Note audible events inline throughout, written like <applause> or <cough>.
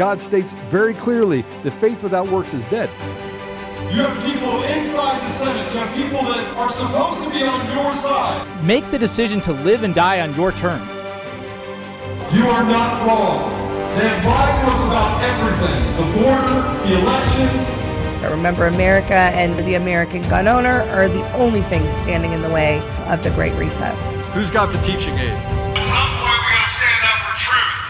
God states very clearly that faith without works is dead. You have people inside the Senate. You have people that are supposed to be on your side. Make the decision to live and die on your terms. You are not wrong. That Biden was about everything the border, the elections. I remember America and the American gun owner are the only things standing in the way of the Great Reset. Who's got the teaching aid?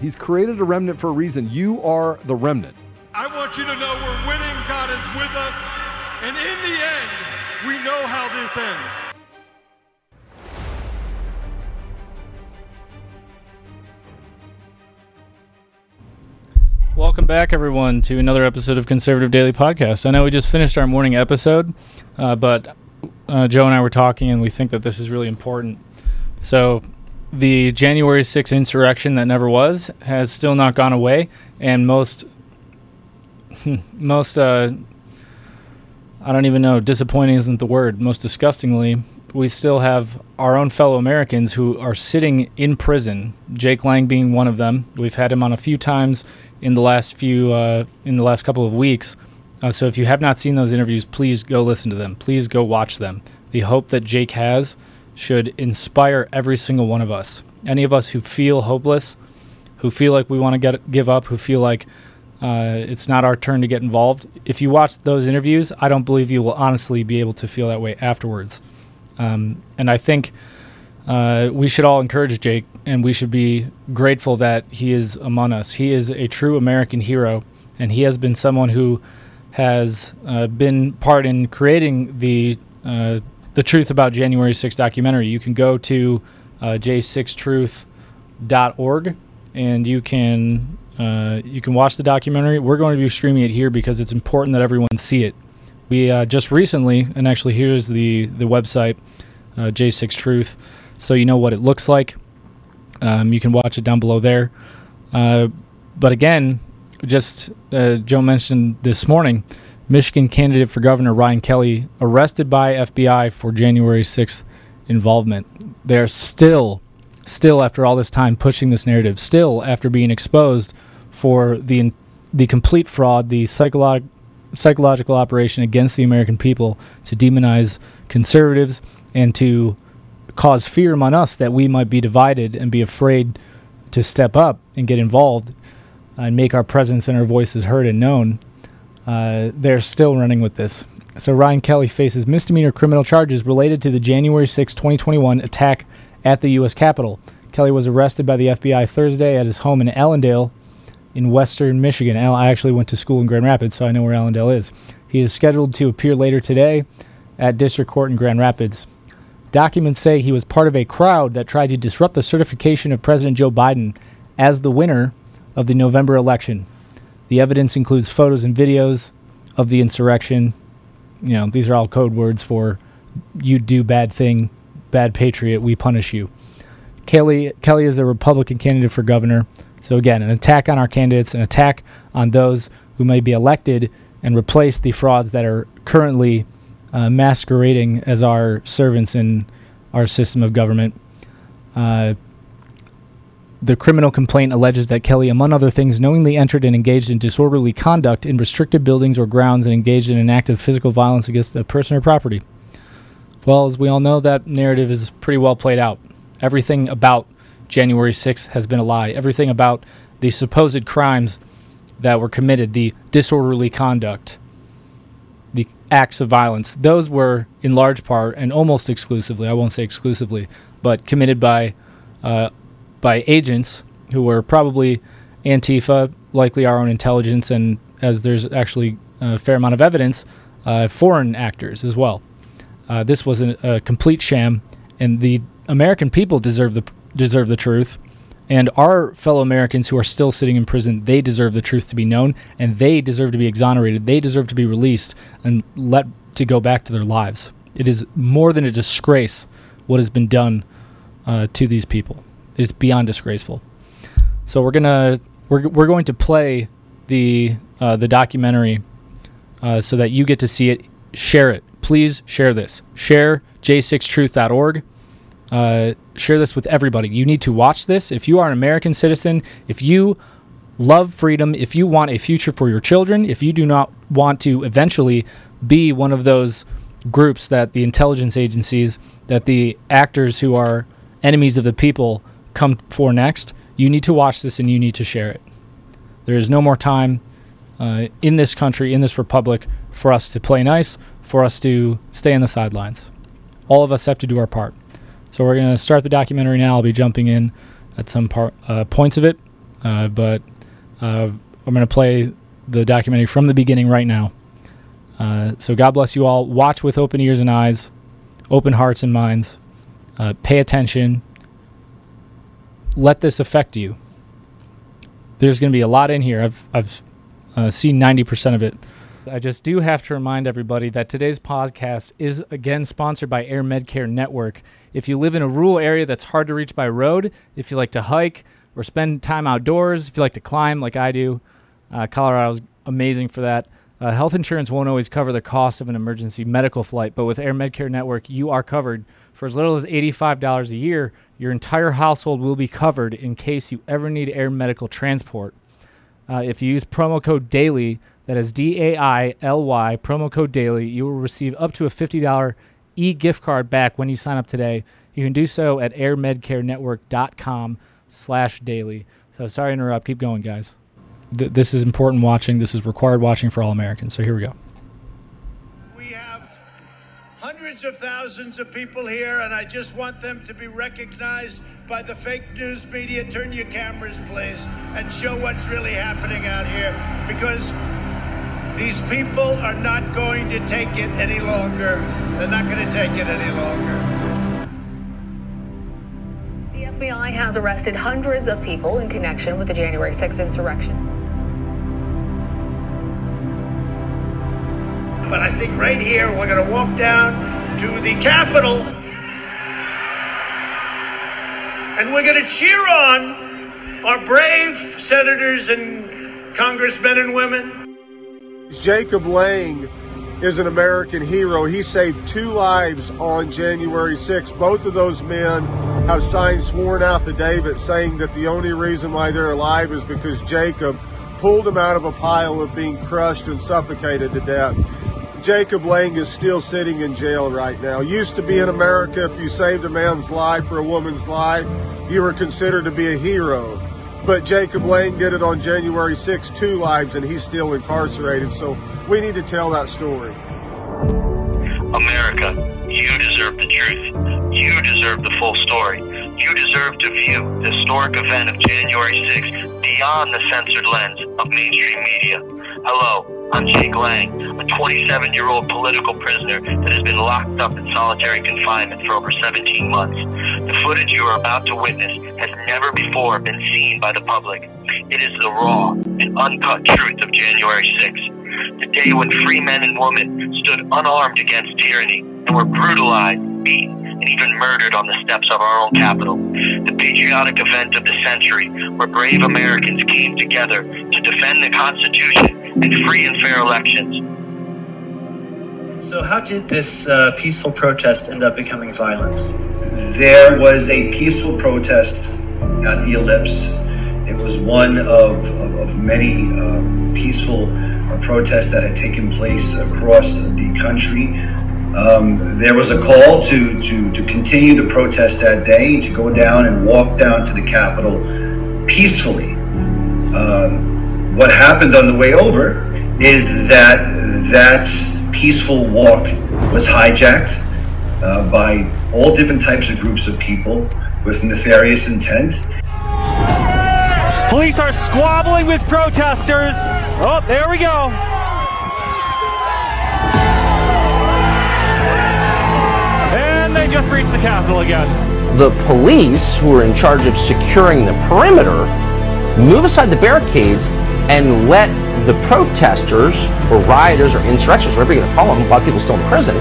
He's created a remnant for a reason. You are the remnant. I want you to know we're winning. God is with us. And in the end, we know how this ends. Welcome back, everyone, to another episode of Conservative Daily Podcast. I know we just finished our morning episode, uh, but uh, Joe and I were talking, and we think that this is really important. So, the January 6th insurrection that never was has still not gone away, and most, <laughs> most, uh, I don't even know, disappointing isn't the word. Most disgustingly, we still have our own fellow Americans who are sitting in prison. Jake Lang being one of them. We've had him on a few times in the last few uh, in the last couple of weeks. Uh, so if you have not seen those interviews, please go listen to them. Please go watch them. The hope that Jake has should inspire every single one of us. Any of us who feel hopeless, who feel like we want to get give up, who feel like uh, it's not our turn to get involved. If you watch those interviews, I don't believe you will honestly be able to feel that way afterwards. Um, and I think uh, we should all encourage Jake, and we should be grateful that he is among us. He is a true American hero, and he has been someone who has uh, been part in creating the uh, the truth about January 6th documentary. You can go to uh, j6truth.org, and you can uh, you can watch the documentary. We're going to be streaming it here because it's important that everyone see it. We uh, just recently, and actually here's the the website, uh, J6 Truth, so you know what it looks like. Um, you can watch it down below there. Uh, but again, just uh, Joe mentioned this morning, Michigan candidate for governor Ryan Kelly arrested by FBI for January 6th involvement. They're still, still after all this time pushing this narrative, still after being exposed for the the complete fraud, the psycholo- psychological operation against the American people to demonize conservatives and to cause fear among us that we might be divided and be afraid to step up and get involved and make our presence and our voices heard and known. Uh, they're still running with this. So Ryan Kelly faces misdemeanor criminal charges related to the January 6, 2021 attack at the U.S. Capitol. Kelly was arrested by the FBI Thursday at his home in Allendale, in western Michigan. I actually went to school in Grand Rapids, so I know where Allendale is. He is scheduled to appear later today at District Court in Grand Rapids. Documents say he was part of a crowd that tried to disrupt the certification of President Joe Biden as the winner of the November election. The evidence includes photos and videos of the insurrection. You know, these are all code words for you do bad thing, bad patriot, we punish you. Kelly Kelly is a Republican candidate for governor. So again, an attack on our candidates, an attack on those who may be elected and replace the frauds that are currently uh, masquerading as our servants in our system of government. Uh, the criminal complaint alleges that Kelly, among other things, knowingly entered and engaged in disorderly conduct in restricted buildings or grounds and engaged in an act of physical violence against a person or property. Well, as we all know, that narrative is pretty well played out. Everything about January 6th has been a lie. Everything about the supposed crimes that were committed, the disorderly conduct, the acts of violence, those were in large part and almost exclusively, I won't say exclusively, but committed by uh, by agents who were probably Antifa, likely our own intelligence, and as there's actually a fair amount of evidence, uh, foreign actors as well. Uh, this was an, a complete sham, and the American people deserve the deserve the truth. And our fellow Americans who are still sitting in prison, they deserve the truth to be known and they deserve to be exonerated. They deserve to be released and let to go back to their lives. It is more than a disgrace what has been done uh, to these people. Is beyond disgraceful. So we're gonna we're, we're going to play the uh, the documentary uh, so that you get to see it. Share it, please. Share this. Share j6truth.org. Uh, share this with everybody. You need to watch this. If you are an American citizen, if you love freedom, if you want a future for your children, if you do not want to eventually be one of those groups that the intelligence agencies, that the actors who are enemies of the people come for next, you need to watch this and you need to share it. There is no more time uh, in this country, in this republic, for us to play nice, for us to stay on the sidelines. All of us have to do our part. So we're going to start the documentary now. I'll be jumping in at some part, uh, points of it, uh, but uh, I'm going to play the documentary from the beginning right now. Uh, so God bless you all. Watch with open ears and eyes, open hearts and minds. Uh, pay attention. Let this affect you. There's going to be a lot in here. I've I've uh, seen 90% of it. I just do have to remind everybody that today's podcast is again sponsored by AirMedCare Network. If you live in a rural area that's hard to reach by road, if you like to hike or spend time outdoors, if you like to climb like I do, uh, Colorado's amazing for that. Uh, health insurance won't always cover the cost of an emergency medical flight, but with AirMedCare Network, you are covered for as little as $85 a year. Your entire household will be covered in case you ever need air medical transport. Uh, if you use promo code DAILY, that is D A I L Y, promo code DAILY, you will receive up to a $50 e gift card back when you sign up today. You can do so at airmedcarenetwork.com slash daily. So sorry to interrupt. Keep going, guys. Th- this is important watching. This is required watching for all Americans. So here we go. Hundreds of thousands of people here, and I just want them to be recognized by the fake news media. Turn your cameras, please, and show what's really happening out here because these people are not going to take it any longer. They're not going to take it any longer. The FBI has arrested hundreds of people in connection with the January 6th insurrection. But I think right here, we're going to walk down to the Capitol and we're going to cheer on our brave senators and congressmen and women. Jacob Lang is an American hero. He saved two lives on January 6th. Both of those men have signed sworn affidavits saying that the only reason why they're alive is because Jacob pulled them out of a pile of being crushed and suffocated to death. Jacob Lang is still sitting in jail right now. Used to be in America, if you saved a man's life or a woman's life, you were considered to be a hero. But Jacob Lang did it on January 6, two lives, and he's still incarcerated. So we need to tell that story. America, you deserve the truth. You deserve the full story. You deserve to view the historic event of January 6th beyond the censored lens of mainstream media. Hello, I'm Jake Lang, a 27 year old political prisoner that has been locked up in solitary confinement for over 17 months. The footage you are about to witness has never before been seen by the public. It is the raw and uncut truth of January 6th, the day when free men and women stood unarmed against tyranny and were brutalized, beaten, and even murdered on the steps of our own capital. The patriotic event of the century where brave Americans came together to defend the Constitution and free and fair elections. So, how did this uh, peaceful protest end up becoming violent? There was a peaceful protest at the Ellipse. It was one of, of, of many uh, peaceful uh, protests that had taken place across the country. Um, there was a call to, to, to continue the protest that day, to go down and walk down to the Capitol peacefully. Um, what happened on the way over is that that peaceful walk was hijacked uh, by all different types of groups of people with nefarious intent. Police are squabbling with protesters. Oh, there we go. And they just breached the Capitol again. the police, who are in charge of securing the perimeter, move aside the barricades and let the protesters or rioters or insurrectionists, whatever you're going to call them, a lot of people still in prison,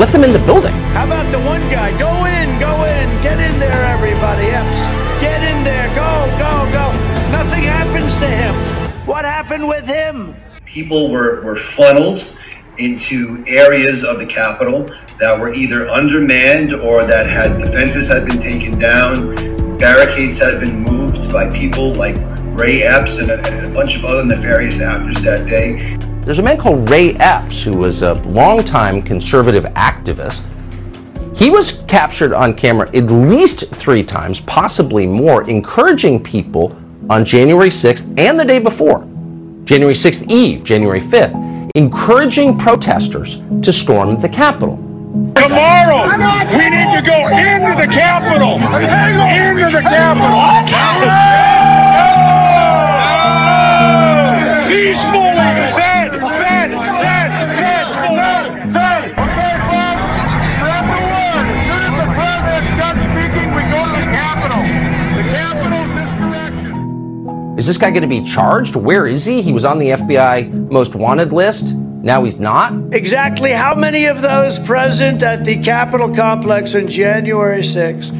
let them in the building. How about the one guy? Go in, go in, get in there, everybody. Epps. Get in there. Nothing happens to him. What happened with him? People were, were funneled into areas of the Capitol that were either undermanned or that had defenses had been taken down, barricades had been moved by people like Ray Epps and a, and a bunch of other nefarious actors that day. There's a man called Ray Epps who was a longtime conservative activist. He was captured on camera at least three times, possibly more, encouraging people on January 6th and the day before, January 6th Eve, January 5th, encouraging protesters to storm the Capitol. Tomorrow, we need to go into the Capitol. Into the Capitol. This guy going to be charged? Where is he? He was on the FBI most wanted list. Now he's not? Exactly how many of those present at the Capitol complex on January 6th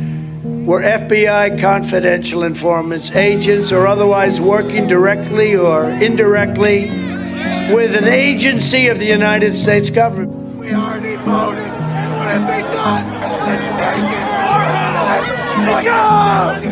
were FBI confidential informants, agents, or otherwise working directly or indirectly with an agency of the United States government? We already voted. And what have they done? Let's take it. Let's go!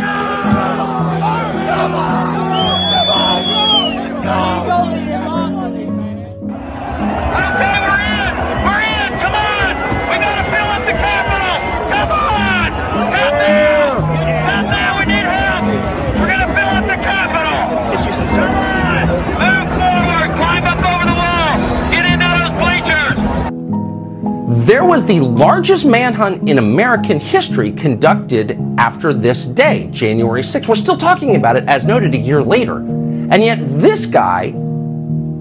There was the largest manhunt in American history conducted after this day, January 6th. We're still talking about it as noted a year later. And yet, this guy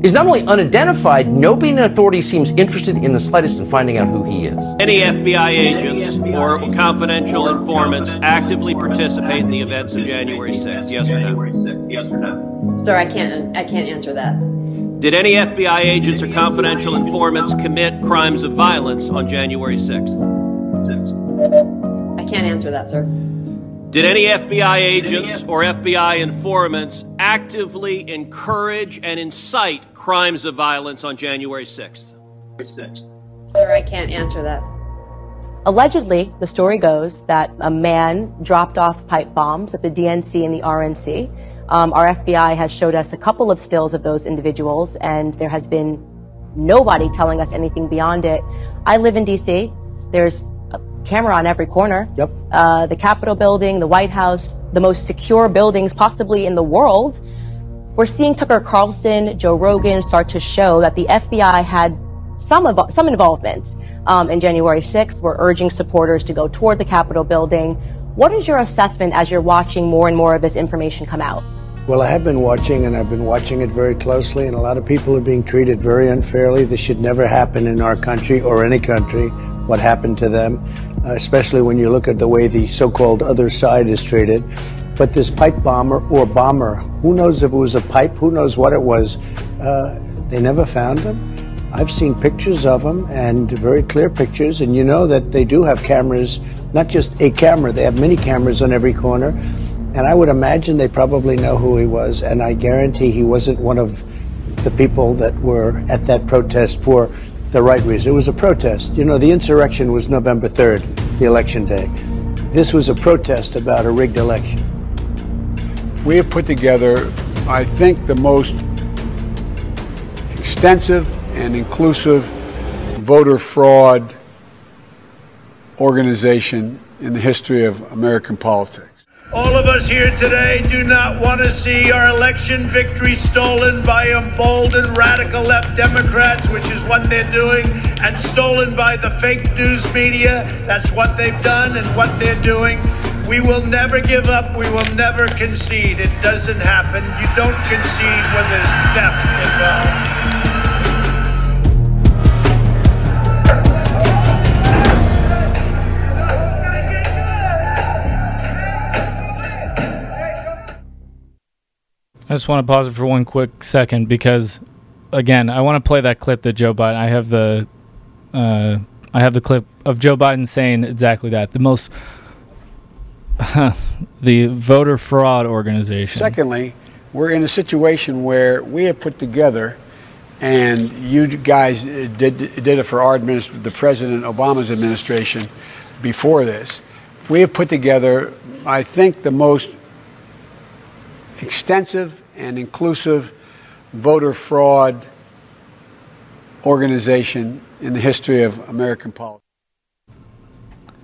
is not only unidentified, no Benin authority seems interested in the slightest in finding out who he is. Any FBI agents or confidential informants actively participate in the events of January 6th? Yes or no? Yes or no? Sir, I can't. I can't answer that. Did any FBI agents or confidential informants commit crimes of violence on January 6th? I can't answer that, sir. Did any FBI agents or FBI informants actively encourage and incite crimes of violence on January 6th? Sir, I can't answer that. Allegedly, the story goes that a man dropped off pipe bombs at the DNC and the RNC. Um, our FBI has showed us a couple of stills of those individuals, and there has been nobody telling us anything beyond it. I live in D.C. There's a camera on every corner. Yep. Uh, the Capitol building, the White House, the most secure buildings possibly in the world. We're seeing Tucker Carlson, Joe Rogan start to show that the FBI had some some involvement um, in January 6th. We're urging supporters to go toward the Capitol building. What is your assessment as you're watching more and more of this information come out? Well, I have been watching, and I've been watching it very closely, and a lot of people are being treated very unfairly. This should never happen in our country or any country, what happened to them, uh, especially when you look at the way the so called other side is treated. But this pipe bomber or bomber, who knows if it was a pipe, who knows what it was, uh, they never found him. I've seen pictures of them and very clear pictures, and you know that they do have cameras, not just a camera, they have many cameras on every corner. And I would imagine they probably know who he was, and I guarantee he wasn't one of the people that were at that protest for the right reason. It was a protest. You know, the insurrection was November 3rd, the election day. This was a protest about a rigged election. We have put together, I think, the most extensive and inclusive voter fraud organization in the history of American politics. All of us here today do not want to see our election victory stolen by emboldened radical left Democrats, which is what they're doing, and stolen by the fake news media. That's what they've done and what they're doing. We will never give up. We will never concede. It doesn't happen. You don't concede when there's theft involved. I just want to pause it for one quick second because, again, I want to play that clip that Joe Biden. I have the, uh, I have the clip of Joe Biden saying exactly that. The most, <laughs> the voter fraud organization. Secondly, we're in a situation where we have put together, and you guys did did it for our administ- the President Obama's administration before this. We have put together, I think, the most extensive and inclusive voter fraud organization in the history of American politics.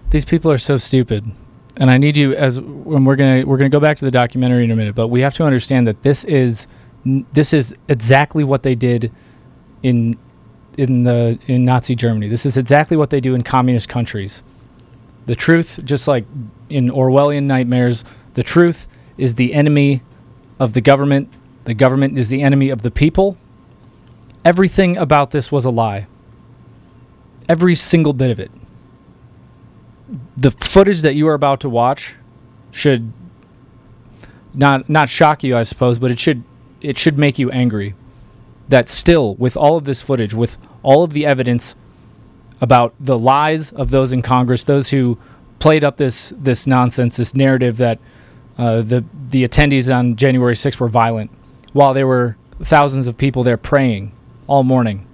These people are so stupid. And I need you as when we're gonna we're gonna go back to the documentary in a minute, but we have to understand that this is this is exactly what they did in in the in Nazi Germany. This is exactly what they do in communist countries. The truth, just like in Orwellian nightmares, the truth is the enemy of the government. The government is the enemy of the people. Everything about this was a lie. Every single bit of it. The footage that you are about to watch should not not shock you, I suppose, but it should it should make you angry. That still, with all of this footage, with all of the evidence about the lies of those in Congress, those who played up this this nonsense, this narrative that uh, the the attendees on January 6th were violent, while there were thousands of people there praying all morning.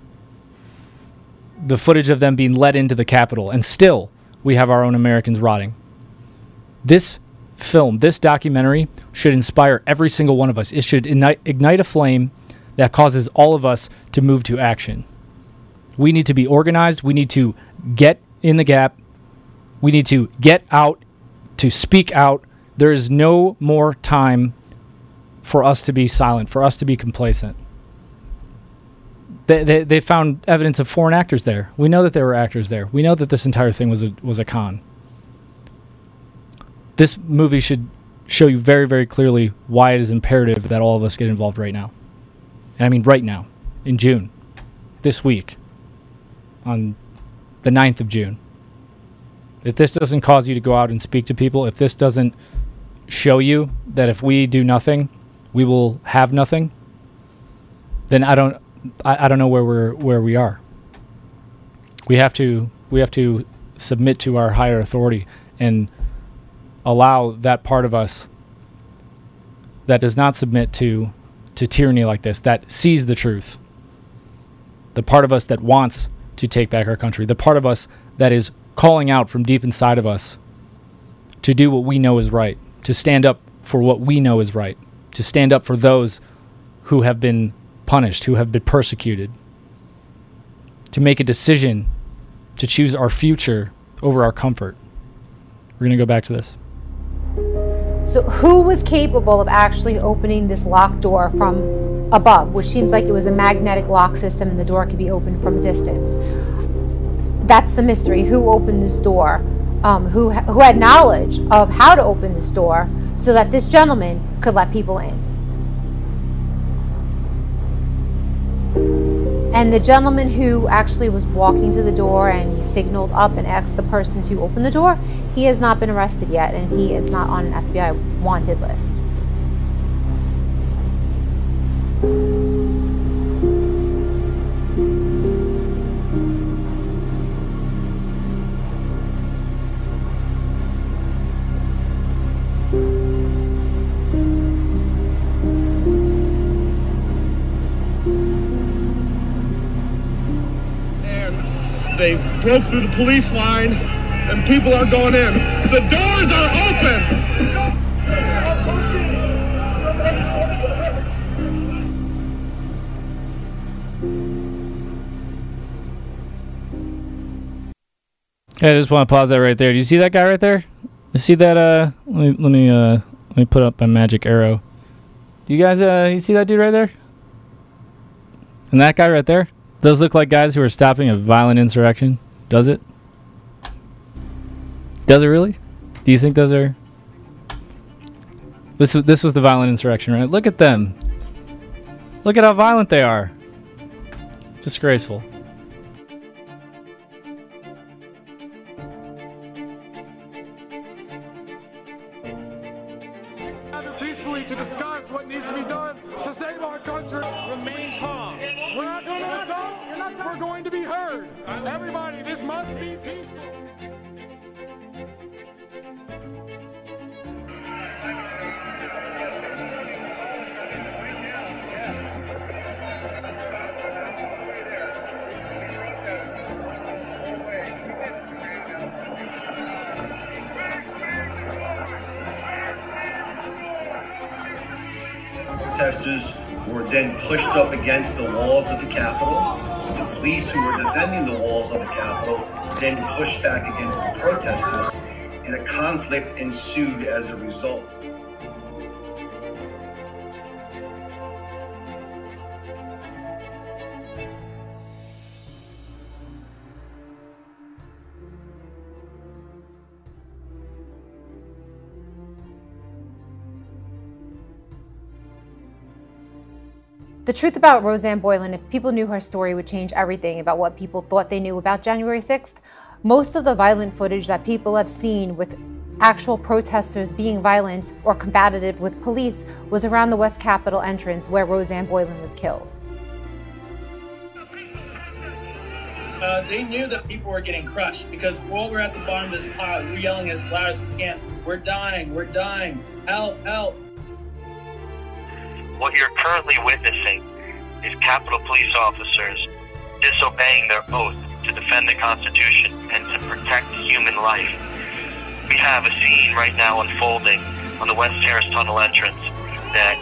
The footage of them being led into the Capitol, and still we have our own Americans rotting. This film, this documentary, should inspire every single one of us. It should ignite, ignite a flame that causes all of us to move to action. We need to be organized. We need to get in the gap. We need to get out, to speak out. There is no more time for us to be silent, for us to be complacent. They, they, they found evidence of foreign actors there. We know that there were actors there. We know that this entire thing was a, was a con. This movie should show you very, very clearly why it is imperative that all of us get involved right now. And I mean right now, in June, this week, on the 9th of June. If this doesn't cause you to go out and speak to people, if this doesn't show you that if we do nothing, we will have nothing, then I don't I, I don't know where we're where we are. We have to we have to submit to our higher authority and allow that part of us that does not submit to to tyranny like this, that sees the truth. The part of us that wants to take back our country, the part of us that is calling out from deep inside of us to do what we know is right, to stand up for what we know is right, to stand up for those who have been punished, who have been persecuted, to make a decision to choose our future over our comfort. We're going to go back to this. So, who was capable of actually opening this locked door from above, which seems like it was a magnetic lock system and the door could be opened from a distance? That's the mystery. Who opened this door? Um, who, who had knowledge of how to open this door so that this gentleman could let people in? And the gentleman who actually was walking to the door and he signaled up and asked the person to open the door, he has not been arrested yet and he is not on an FBI wanted list. Broke through the police line and people are going in. The doors are open! Yeah, I just want to pause that right there. Do you see that guy right there? You see that? Uh, let me let me uh let me put up my magic arrow. You guys uh you see that dude right there? And that guy right there? Those look like guys who are stopping a violent insurrection. Does it? Does it really? Do you think those are? This was this was the violent insurrection, right? Look at them. Look at how violent they are. Disgraceful. Result. The truth about Rosanne Boyland, if people knew her story, would change everything about what people thought they knew about January 6th. Most of the violent footage that people have seen with actual protesters being violent or combative with police was around the West Capitol entrance where Rosanne Boyland was killed. Uh, they knew that people were getting crushed because while we're at the bottom of this pile, we're yelling as loud as we can, We're dying, we're dying, help, help. What you're currently witnessing is Capitol Police officers disobeying their oath to defend the Constitution and to protect human life. We have a scene right now unfolding on the West Terrace Tunnel entrance that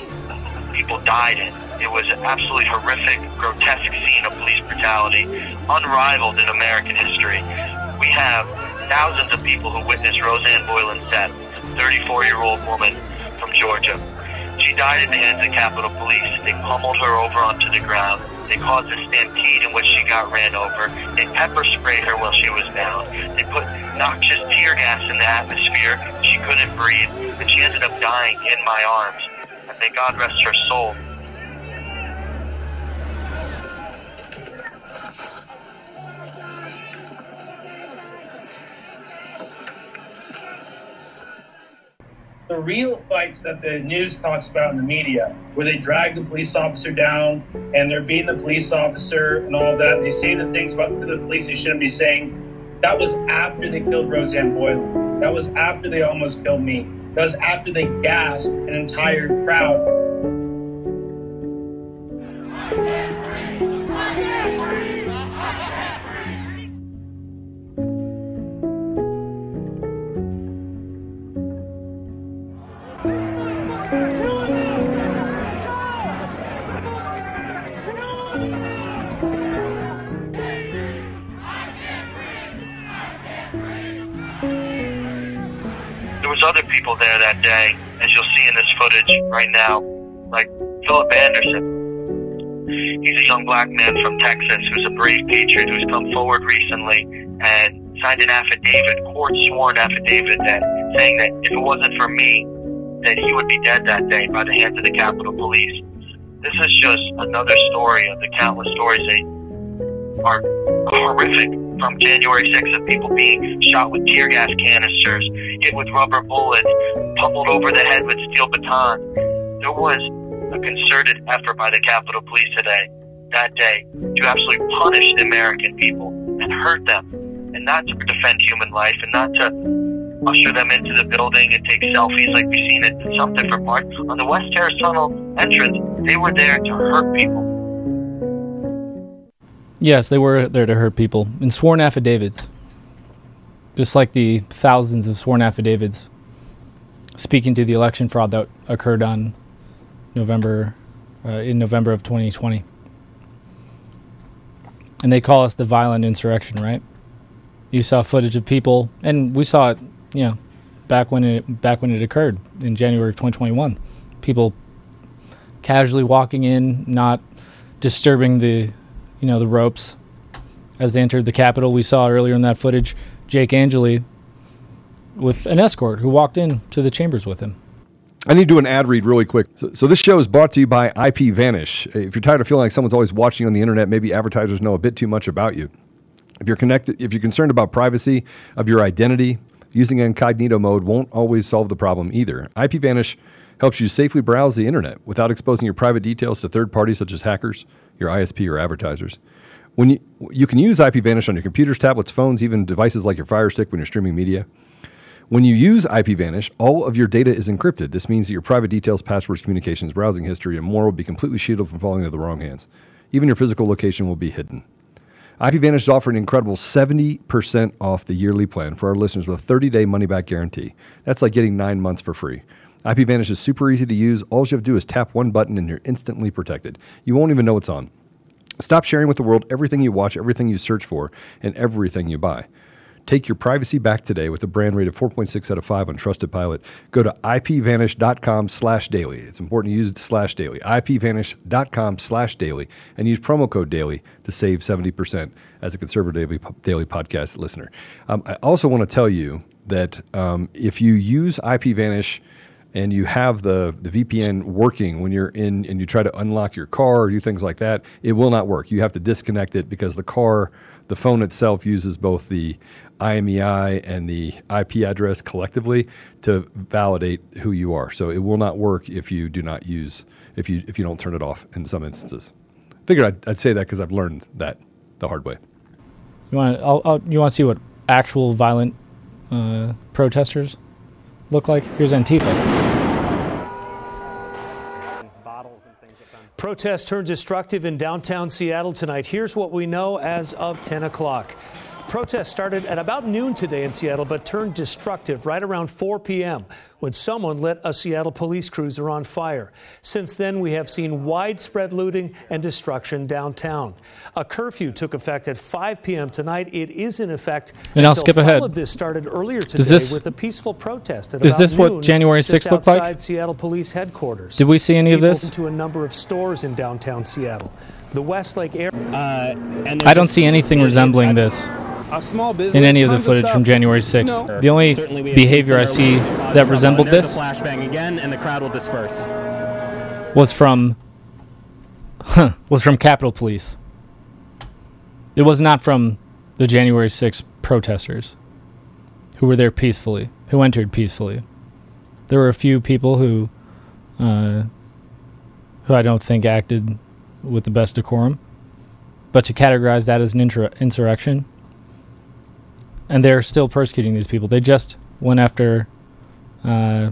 people died in. It was an absolutely horrific, grotesque scene of police brutality, unrivaled in American history. We have thousands of people who witnessed Rosanne Boyland's death, 34 year old woman from Georgia. She died in the hands of Capitol Police. They pummeled her over onto the ground. They caused a stampede in which she got ran over. They pepper sprayed her while she was down. Noxious tear gas in the atmosphere. She couldn't breathe, and she ended up dying in my arms. And may God rest her soul. The real fights that the news talks about in the media, where they drag the police officer down and they're beating the police officer and all that, they say the things about the police they shouldn't be saying, that was after they killed Rosanne Boyland. That was after they almost killed me. That was after they gassed an entire crowd. Other people there that day, as you'll see in this footage right now, like Philip Anderson. He's a young black man from Texas who's a brave patriot who's come forward recently and signed an affidavit, court sworn affidavit that saying that if it wasn't for me, that he would be dead that day by the hands of the Capitol Police. This is just another story of the countless stories that are horrific from January 6th of people being shot with tear gas canisters, hit with rubber bullets, pummeled over the head with steel batons. There was a concerted effort by the Capitol Police today, that day, to absolutely punish the American people and hurt them, and not to defend human life, and not to usher them into the building and take selfies like we've seen at some different parts. On the West Terrace Tunnel entrance, they were there to hurt people. Yes, they were there to hurt people in sworn affidavits. Just like the thousands of sworn affidavits speaking to the election fraud that occurred on November uh, in November of 2020. And they call us the violent insurrection, right? You saw footage of people and we saw it, you know, back when it back when it occurred in January of 2021. People casually walking in, not disturbing the you know, the ropes as they entered the Capitol. We saw earlier in that footage Jake Angeli with an escort who walked in to the chambers with him. I need to do an ad read really quick. So, so this show is brought to you by IPVanish. If you're tired of feeling like someone's always watching you on the internet, maybe advertisers know a bit too much about you. If you're connected, if you're concerned about privacy of your identity, using incognito mode won't always solve the problem either. IPVanish helps you safely browse the internet without exposing your private details to third parties such as hackers, your ISP, or advertisers. When you, you can use IPVanish on your computers, tablets, phones, even devices like your Fire Stick when you're streaming media. When you use IPVanish, all of your data is encrypted. This means that your private details, passwords, communications, browsing history, and more will be completely shielded from falling into the wrong hands. Even your physical location will be hidden. IPVanish is offering an incredible 70% off the yearly plan for our listeners with a 30 day money back guarantee. That's like getting nine months for free. IPVanish is super easy to use. All you have to do is tap one button and you're instantly protected. You won't even know it's on. Stop sharing with the world everything you watch, everything you search for, and everything you buy. Take your privacy back today with a brand rate of 4.6 out of 5 on Trusted Pilot. Go to ipvanish.com slash daily. It's important to use slash daily. ipvanish.com slash daily and use promo code daily to save 70% as a conservative daily, daily podcast listener. Um, I also want to tell you that um, if you use IPVanish and you have the, the VPN working when you're in and you try to unlock your car or do things like that, it will not work. You have to disconnect it because the car, the phone itself uses both the IMEI and the IP address collectively to validate who you are. So it will not work if you do not use if you if you don't turn it off in some instances. Figured I'd, I'd say that because I've learned that the hard way. You want to you want to see what actual violent uh, protesters look like? Here's Antifa. Protest turned destructive in downtown Seattle tonight. Here's what we know as of 10 o'clock. Protests started at about noon today in Seattle, but turned destructive right around 4 p.m. when someone lit a Seattle police cruiser on fire. Since then, we have seen widespread looting and destruction downtown. A curfew took effect at 5 p.m. tonight. It is in effect. And I'll skip ahead. All of this started earlier today Does this- with a peaceful protest at is about this what noon January 6th looked like? outside Seattle Police Headquarters. Did we see any of this? opened to a number of stores in downtown Seattle. The Westlake area. I don't see anything resembling this A small business. In any of the footage stuff. from January 6th. No. The only Certainly we have behavior I see that resembled this flashbang again, and the crowd will disperse. was from was from Capitol Police. It was not from the January 6th protesters who were there peacefully, who entered peacefully. There were a few people who uh, who I don't think acted with the best decorum. But to categorize that as an inter- insurrection, and they're still persecuting these people. They just went after uh,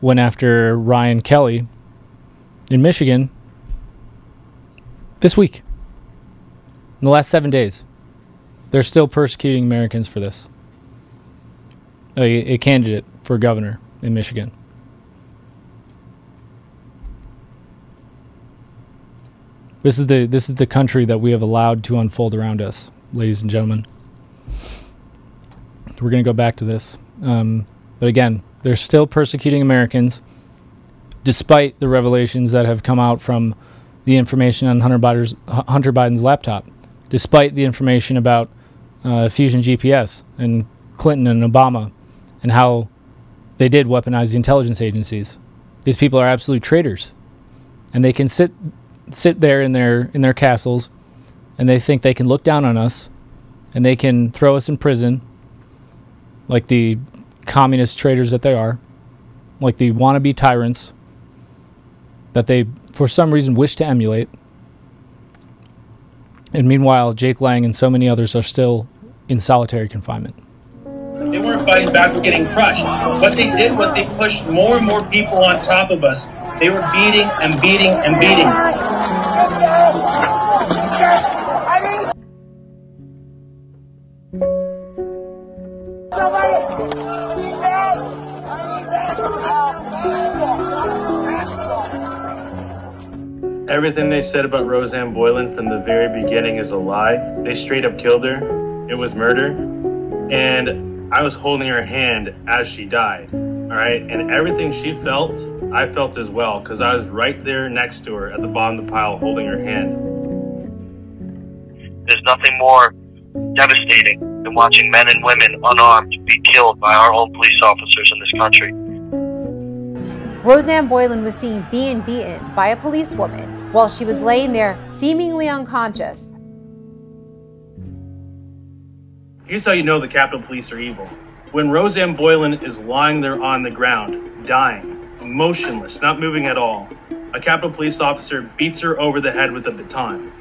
went after Ryan Kelly in Michigan this week. In the last seven days, they're still persecuting Americans for this. A, a candidate for governor in Michigan. This is the this is the country that we have allowed to unfold around us, ladies and gentlemen. We're going to go back to this, um, but again, they're still persecuting Americans, despite the revelations that have come out from the information on Hunter Biden's, Hunter Biden's laptop, despite the information about uh, Fusion GPS and Clinton and Obama, and how they did weaponize the intelligence agencies. These people are absolute traitors, and they can sit sit there in their in their castles, and they think they can look down on us, and they can throw us in prison, like the communist traitors that they are, like the wannabe tyrants that they for some reason wish to emulate. And meanwhile, Jake Lang and so many others are still in solitary confinement. They weren't fighting back or getting crushed. What they did was they pushed more and more people on top of us. They were beating and beating and beating. Everything they said about Rosanne Boyland from the very beginning is a lie. They straight up killed her. It was murder. And I was holding her hand as she died. All right. And everything she felt, I felt as well because I was right there next to her at the bottom of the pile holding her hand. There's nothing more devastating than watching men and women unarmed be killed by our own police officers in this country. Rosanne Boyland was seen being beaten by a policewoman while she was laying there seemingly unconscious. Here's how you know the Capitol Police are evil. When Rosanne Boyland is lying there on the ground, dying, motionless, not moving at all, a Capitol police officer beats her over the head with a baton.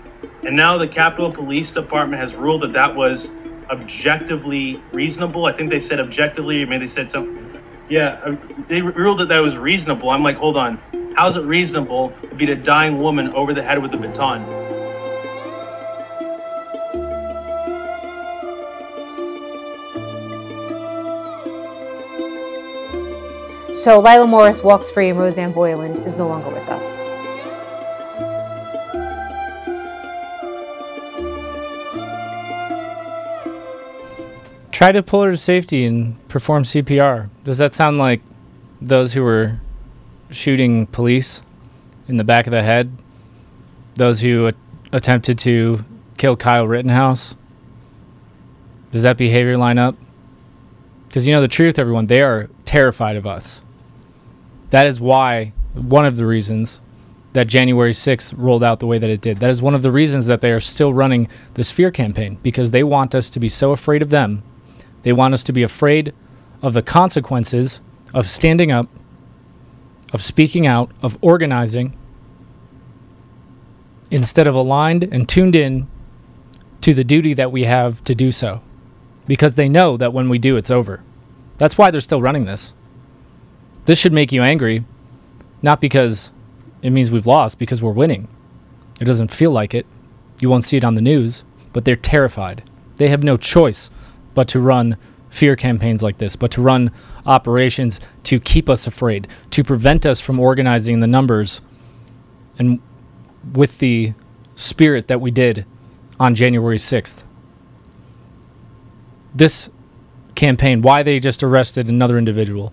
And now the Capitol Police Department has ruled that that was objectively reasonable. I think they said objectively, or maybe they said something. Yeah, uh, they ruled that that was reasonable. I'm like, hold on. How's it reasonable to beat a dying woman over the head with a baton? So Lila Morris walks free and Rosanne Boyland is no longer with us. Try to pull her to safety and perform CPR. Does that sound like those who were shooting police in the back of the head? Those who a- attempted to kill Kyle Rittenhouse? Does that behavior line up? Because you know the truth, everyone, they are terrified of us. That is why, one of the reasons that January 6th rolled out the way that it did. That is one of the reasons that they are still running this fear campaign because they want us to be so afraid of them. They want us to be afraid of the consequences of standing up, of speaking out, of organizing, instead of aligned and tuned in to the duty that we have to do so. Because they know that when we do, it's over. That's why they're still running this. This should make you angry, not because it means we've lost, because we're winning. It doesn't feel like it. You won't see it on the news, but they're terrified. They have no choice but to run fear campaigns like this, but to run operations to keep us afraid, to prevent us from organizing the numbers and with the spirit that we did on January 6th. This campaign, why they just arrested another individual,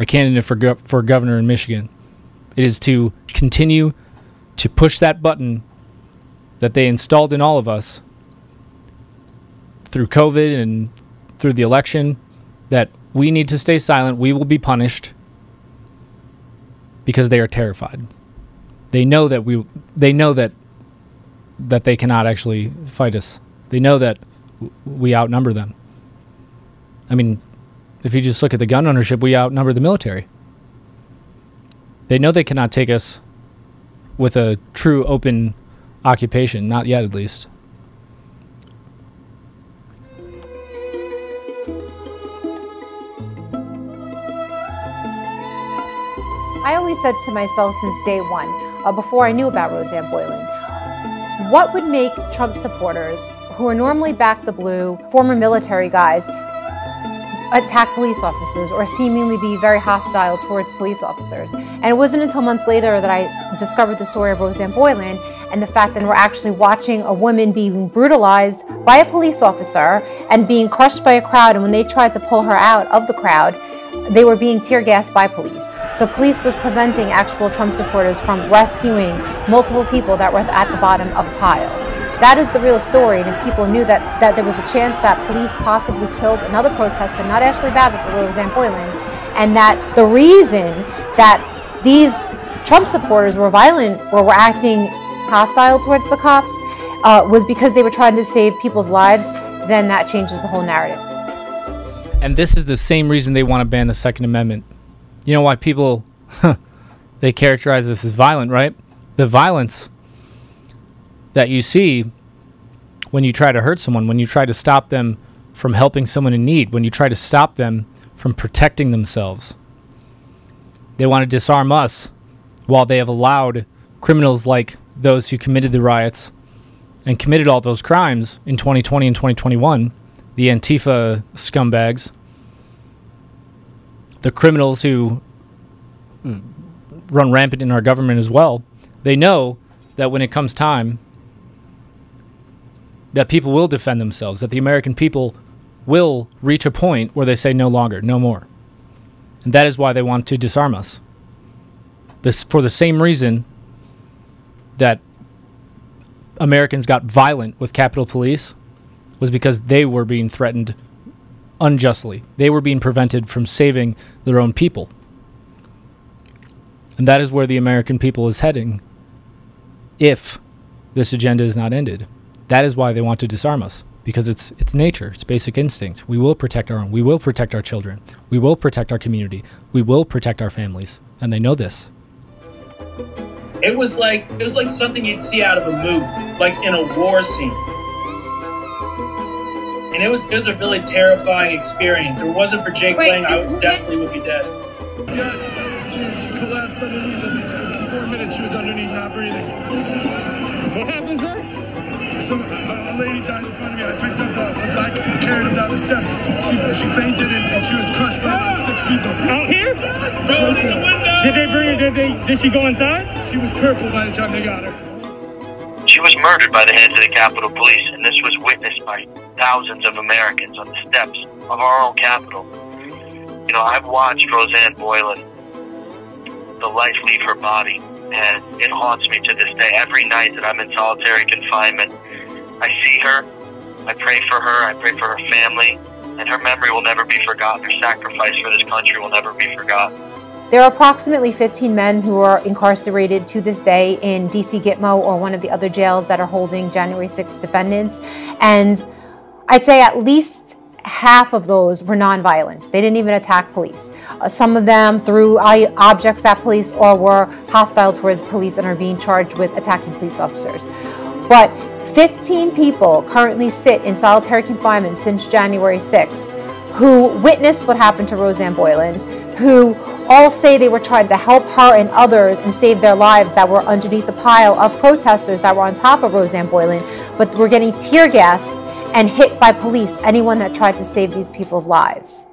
a candidate for, gov- for governor in Michigan, it is to continue to push that button that they installed in all of us through COVID and through the election that we need to stay silent. We will be punished because they are terrified. They know that we they know that that they cannot actually fight us. They know that we outnumber them. I mean, if you just look at the gun ownership, we outnumber the military. They know they cannot take us with a true open occupation, not yet at least. I always said to myself since day one, uh, before I knew about Rosanne Boyland, what would make Trump supporters, who are normally back the blue, former military guys, attack police officers or seemingly be very hostile towards police officers. And it wasn't until months later that I discovered the story of Rosanne Boyland and the fact that we're actually watching a woman being brutalized by a police officer and being crushed by a crowd. And when they tried to pull her out of the crowd, they were being tear gassed by police. So police was preventing actual Trump supporters from rescuing multiple people that were at the bottom of the pile. That is the real story. And if people knew that, that there was a chance that police possibly killed another protester, not Ashley Babbitt, but Rosanne Boyland, and that the reason that these Trump supporters were violent or were acting hostile towards the cops uh, was because they were trying to save people's lives, then that changes the whole narrative. And this is the same reason they want to ban the Second Amendment. You know why people they characterize this as violent, right? The violence that you see when you try to hurt someone, when you try to stop them from helping someone in need, when you try to stop them from protecting themselves. They want to disarm us while they have allowed criminals like those who committed the riots and committed all those crimes in 2020 and 2021, the Antifa scumbags, the criminals who mm, run rampant in our government as well. They know that when it comes time, that people will defend themselves, that the American people will reach a point where they say no longer, no more. And that is why they want to disarm us. This for the same reason that Americans got violent with Capitol Police was because they were being threatened unjustly. They were being prevented from saving their own people. And that is where the American people is heading if this agenda is not ended. That is why they want to disarm us. because it's it's nature, it's basic instinct. We will protect our own. We will protect our children. We will protect our community. We will protect our families, and they know this. It was like it was like something you'd see out of a movie, like in a war scene. And it was it was a really terrifying experience. If it wasn't for Jake Wait, playing, I it- would definitely would be dead. Yes, she, she collapsed underneath him. For four minutes she was underneath, not breathing. What happened, sir? Some, a, a lady died in front of me. I picked up a, a black kid, carried her down the steps. She, she fainted and, and she was crushed by about six people. Out here? Thrown in the window! Did they bring her? Did, they, did she go inside? She was purple by the time they got her. She was murdered by the heads of the Capitol Police, and this was witnessed by thousands of Americans on the steps of our own Capitol. You know, I've watched Rosanne Boyland, the life leave her body, and it haunts me to this day. Every night that I'm in solitary confinement, I see her, I pray for her, I pray for her family, and her memory will never be forgotten. Her sacrifice for this country will never be forgotten. There are approximately 15 men who are incarcerated to this day in DC Gitmo or one of the other jails that are holding January 6 defendants. And I'd say at least half of those were nonviolent. They didn't even attack police. Uh, some of them threw objects at police or were hostile towards police and are being charged with attacking police officers. But 15 people currently sit in solitary confinement since January 6th who witnessed what happened to Rosanne Boyland, who all say they were trying to help her and others and save their lives that were underneath the pile of protesters that were on top of Rosanne Boyland, but were getting tear gassed and hit by police, anyone that tried to save these people's lives.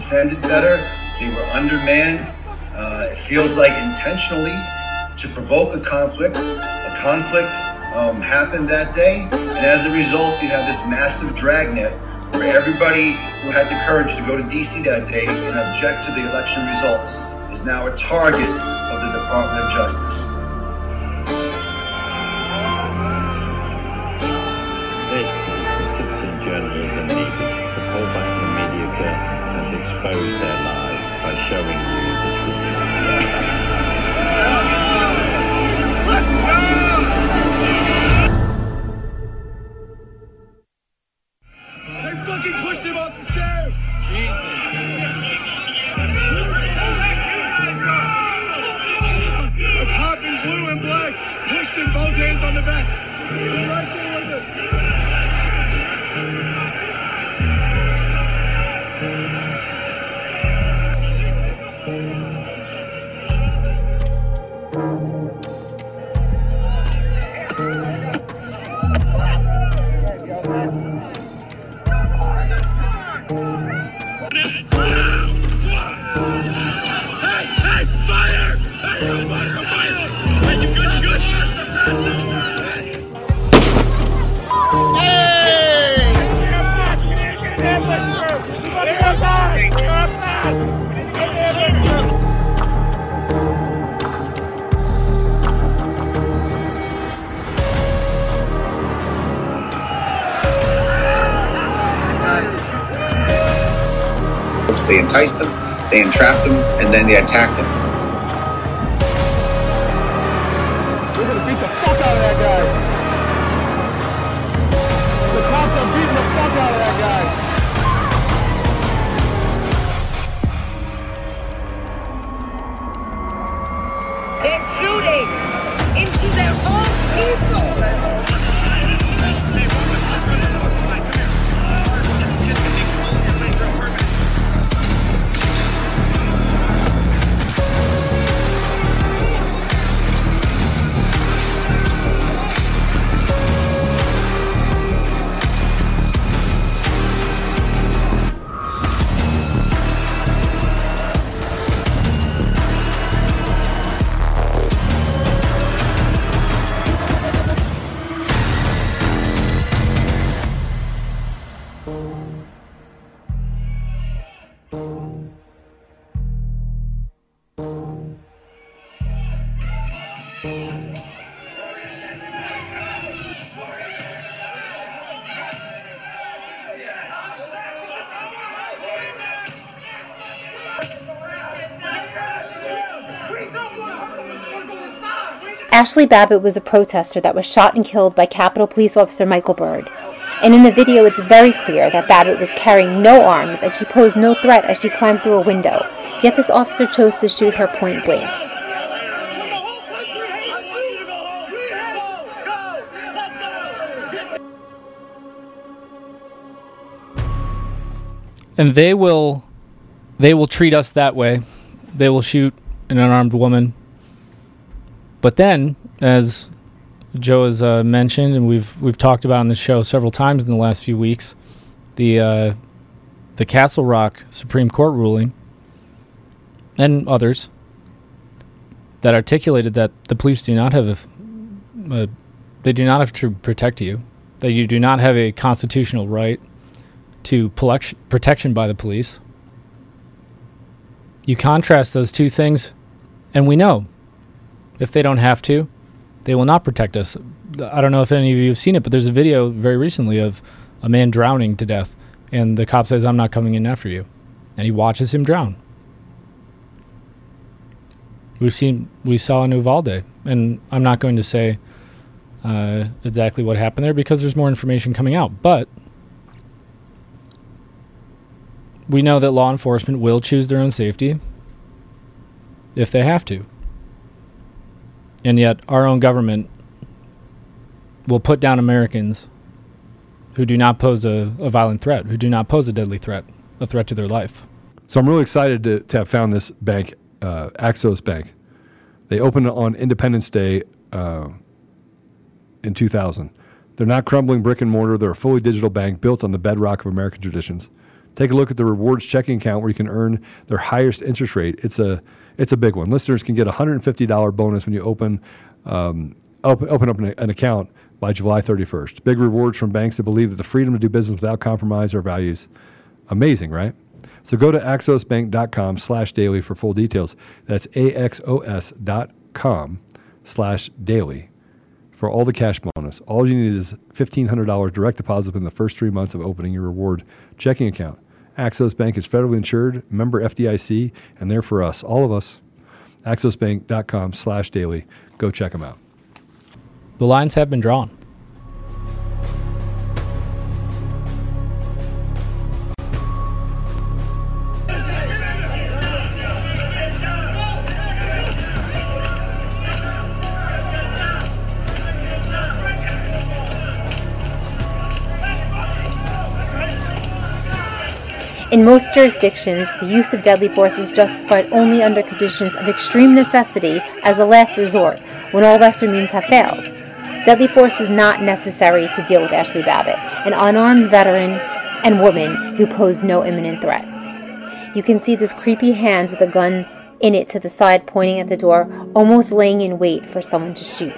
Capitol and to defend it better. They were undermanned. Uh, it feels like intentionally to provoke a conflict. A conflict um, happened that day, and as a result, you have this massive dragnet where everybody who had the courage to go to DC that day and object to the election results is now a target of the Department of Justice. Fucking pushed him off the stairs! Jesus. A cop in blue and black pushed him both hands on the back. Right there they entrapped them, and then they attacked them. Ashley Babbitt was a protester that was shot and killed by Capitol Police Officer Michael Byrd. And in the video, it's very clear that Babbitt was carrying no arms and she posed no threat as she climbed through a window. Yet this officer chose to shoot her point blank. and they will they will treat us that way they will shoot an unarmed woman but then as joe has uh, mentioned and we've we've talked about on the show several times in the last few weeks the uh, the castle rock supreme court ruling and others that articulated that the police do not have a, a they do not have to protect you that you do not have a constitutional right to protection by the police. You contrast those two things, and we know if they don't have to, they will not protect us. I don't know if any of you have seen it, but there's a video very recently of a man drowning to death, and the cop says, I'm not coming in after you. And he watches him drown. We've seen, we saw in Uvalde, and I'm not going to say uh, exactly what happened there because there's more information coming out, but we know that law enforcement will choose their own safety if they have to. And yet, our own government will put down Americans who do not pose a, a violent threat, who do not pose a deadly threat, a threat to their life. So I'm really excited to, to have found this bank, uh, Axos Bank. They opened on Independence Day uh, in 2000. They're not crumbling brick and mortar. They're a fully digital bank built on the bedrock of American traditions. Take a look at the rewards checking account where you can earn their highest interest rate. It's a it's a big one. Listeners can get a hundred and fifty dollar bonus when you open um, open, up an, an account by July 31st. Big rewards from banks that believe that the freedom to do business without compromise our values. Amazing, right? So go to axosbank.com slash daily for full details. That's A-X-O-S dot com slash daily for all the cash bonus. All you need is $1,500 direct deposit in the first three months of opening your reward checking account. Axos Bank is federally insured, member FDIC, and they're for us, all of us. axosbank.com slash daily. Go check them out. The lines have been drawn. In most jurisdictions, the use of deadly force is justified only under conditions of extreme necessity as a last resort, when all lesser means have failed. Deadly force was not necessary to deal with Ashley Babbitt, an unarmed veteran and woman who posed no imminent threat. You can see this creepy hand with a gun in it to the side pointing at the door, almost laying in wait for someone to shoot.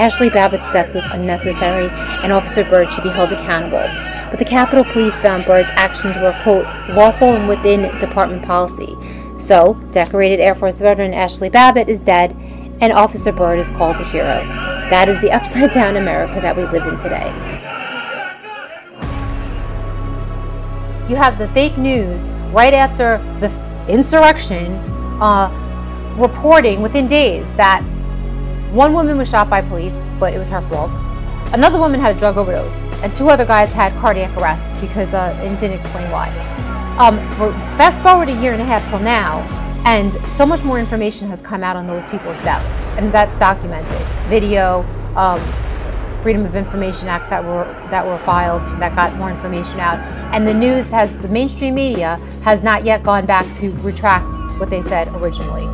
Ashley Babbitt's death was unnecessary, and Officer Byrd should be held accountable. But the Capitol Police found Byrd's actions were, quote, lawful and within department policy. So, decorated Air Force veteran Ashley Babbitt is dead, and Officer Byrd is called a hero. That is the <laughs> upside down America that we live in today. You have the fake news right after the insurrection uh, reporting within days that one woman was shot by police, but it was her fault. Another woman had a drug overdose, and two other guys had cardiac arrest because uh, and didn't explain why. Um, but fast forward a year and a half till now, and so much more information has come out on those people's deaths, and that's documented. Video, um, Freedom of Information Acts that were that were filed that got more information out, and the news has the mainstream media has not yet gone back to retract what they said originally.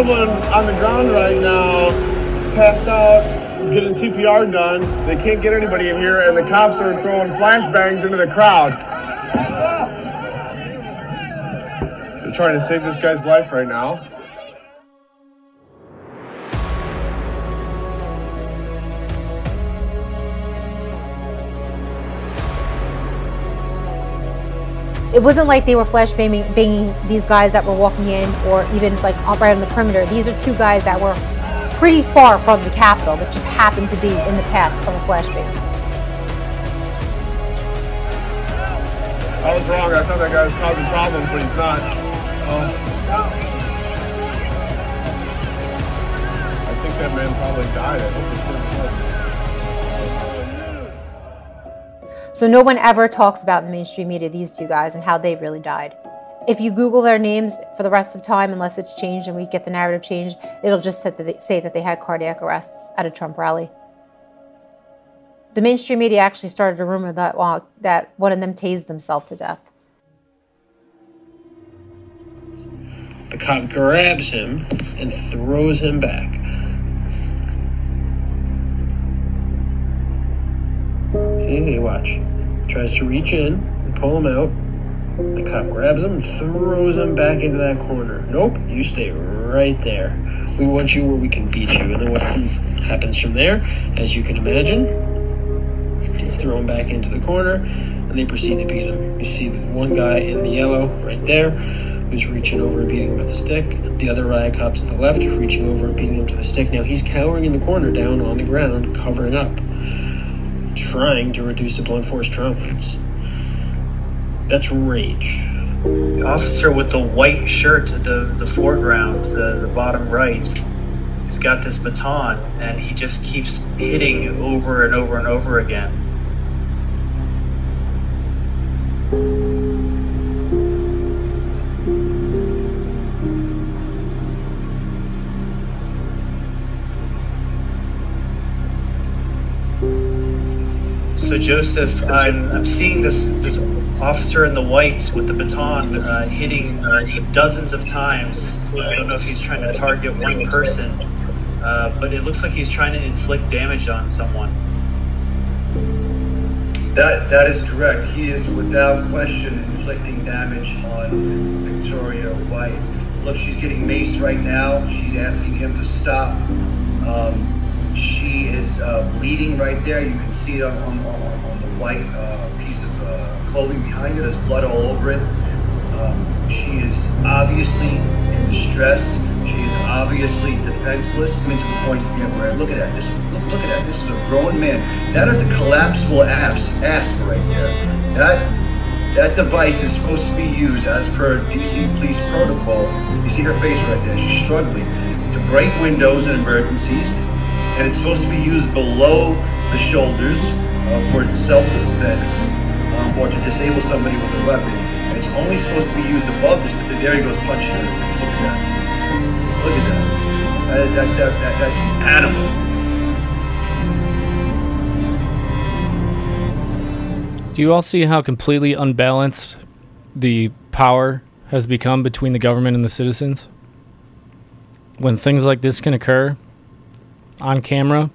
Someone on the ground right now, passed out, getting CPR done. They can't get anybody in here, and the cops are throwing flashbangs into the crowd. They're trying to save this guy's life right now. It wasn't like they were flash banging, banging these guys that were walking in, or even like right on the perimeter. These are two guys that were pretty far from the Capitol, that just happened to be in the path of a flashbang. I was wrong. I thought that guy was causing problems, but he's not. Um, I think that man probably died. I hope it's in So no one ever talks about in the mainstream media these two guys and how they really died. If you Google their names for the rest of time, unless it's changed and we get the narrative changed, it'll just say that they, had cardiac arrests at a Trump rally. The mainstream media actually started a rumor that uh, that one of them tased himself to death. The cop grabs him and throws him back. See, they watch. Tries to reach in and pull him out. The cop grabs him throws him back into that corner. Nope, you stay right there. We want you where we can beat you. And then what happens from there, as you can imagine, he's thrown back into the corner and they proceed to beat him. You see the one guy in the yellow right there who's reaching over and beating him with a stick. The other riot cop to the left reaching over and beating him to the stick. Now he's cowering in the corner down on the ground, covering up, trying to reduce the blunt force trauma. That's rage. The officer with the white shirt the, the foreground, the, the bottom right, he's got this baton and he just keeps hitting over and over and over again. So Joseph, I'm, I'm seeing this this officer in the white with the baton uh, hitting uh, dozens of times. I don't know if he's trying to target one person, uh, but it looks like he's trying to inflict damage on someone. That that is correct. He is without question inflicting damage on Victoria White. Look, she's getting maced right now. She's asking him to stop. Um, she is uh, bleeding right there. You can see it on, on, on, on the white uh, piece of uh, clothing behind her. There's blood all over it. Um, she is obviously in distress. She is obviously defenseless. I mean, to the point yeah, look at that. This look, look at that. This is a grown man. That is a collapsible ass asthma right there. That that device is supposed to be used as per DC police protocol. You see her face right there. She's struggling to break windows in emergencies, and it's supposed to be used below the shoulders uh, for self-defense um, or to disable somebody with a weapon. And it's only supposed to be used above this. There he goes punching face. Look at that. Look at that. Uh, that, that, that that's an animal. Do you all see how completely unbalanced the power has become between the government and the citizens? when things like this can occur on camera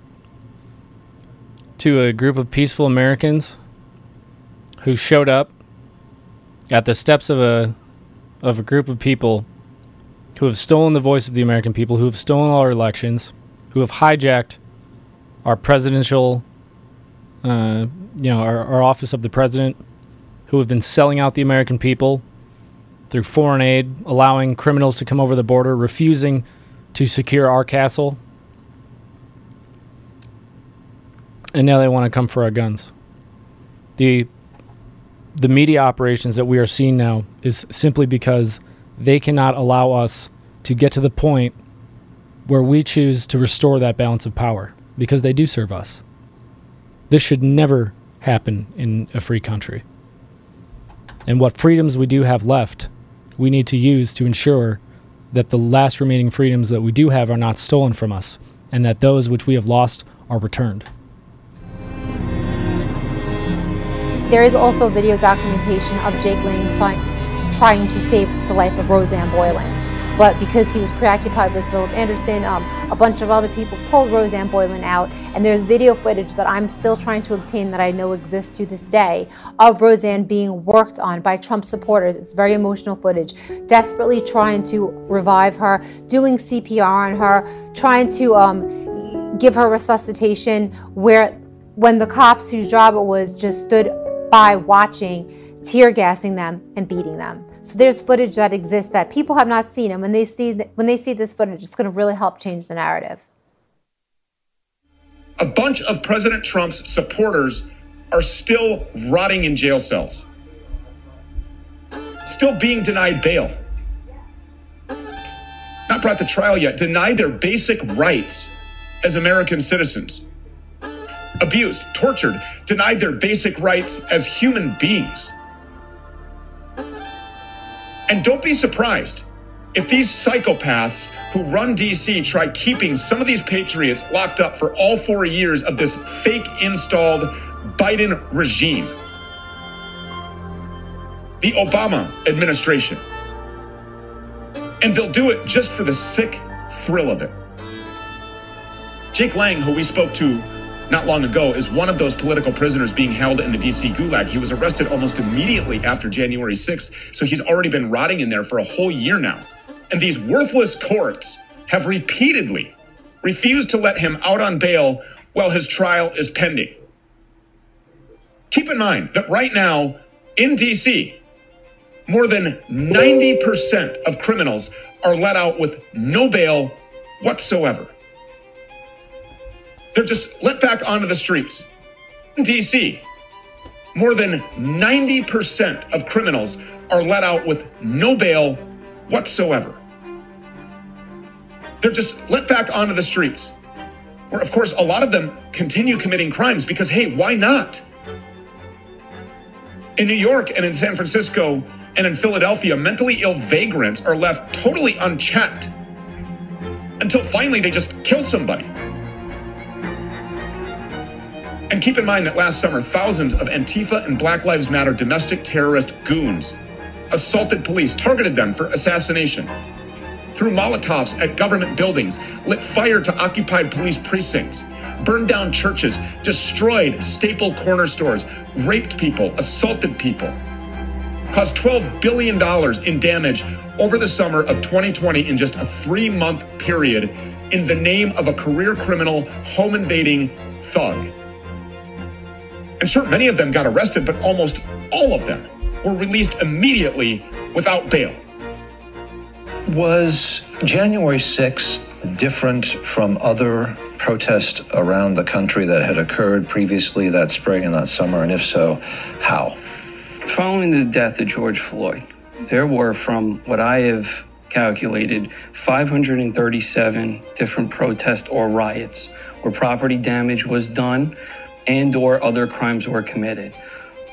to a group of peaceful Americans who showed up at the steps of a of a group of people who have stolen the voice of the American people, who have stolen our elections, who have hijacked our presidential, uh, you know, our, our office of the president, who have been selling out the American people through foreign aid, allowing criminals to come over the border, refusing to secure our castle. And now they want to come for our guns. The the media operations that we are seeing now is simply because they cannot allow us to get to the point where we choose to restore that balance of power because they do serve us. This should never happen in a free country. And what freedoms we do have left, we need to use to ensure that the last remaining freedoms that we do have are not stolen from us and that those which we have lost are returned. There is also video documentation of Jake Lang trying to save the life of Rosanne Boyland. But because he was preoccupied with Philip Anderson, um, a bunch of other people pulled Rosanne Boyland out. And there's video footage that I'm still trying to obtain that I know exists to this day of Rosanne being worked on by Trump supporters. It's very emotional footage, desperately trying to revive her, doing CPR on her, trying to um, give her resuscitation, where when the cops whose job it was just stood by watching, tear gassing them and beating them. So there's footage that exists that people have not seen, and when they see th- when they see this footage, it's going to really help change the narrative. A bunch of President Trump's supporters are still rotting in jail cells, still being denied bail, not brought to trial yet, denied their basic rights as American citizens abused, tortured, denied their basic rights as human beings. And don't be surprised if these psychopaths who run DC try keeping some of these patriots locked up for all four years of this fake installed Biden regime. The Obama administration. And they'll do it just for the sick thrill of it. Jake Lang, who we spoke to not long ago is one of those political prisoners being held in the DC gulag. He was arrested almost immediately after January 6th, so he's already been rotting in there for a whole year now. And these worthless courts have repeatedly refused to let him out on bail while his trial is pending. Keep in mind that right now in DC, more than 90% of criminals are let out with no bail whatsoever. They're just let back onto the streets. In DC, more than 90% of criminals are let out with no bail whatsoever. They're just let back onto the streets. Where, of course, a lot of them continue committing crimes because, hey, why not? In New York and in San Francisco and in Philadelphia, mentally ill vagrants are left totally unchecked until finally they just kill somebody. And keep in mind that last summer, thousands of Antifa and Black Lives Matter domestic terrorist goons assaulted police, targeted them for assassination, threw Molotovs at government buildings, lit fire to occupied police precincts, burned down churches, destroyed staple corner stores, raped people, assaulted people, caused $12 billion in damage over the summer of 2020 in just a three month period in the name of a career criminal, home invading thug. And sure, many of them got arrested, but almost all of them were released immediately without bail. Was January 6th different from other protests around the country that had occurred previously that spring and that summer? And if so, how? Following the death of George Floyd, there were, from what I have calculated, 537 different protests or riots where property damage was done and or other crimes were committed.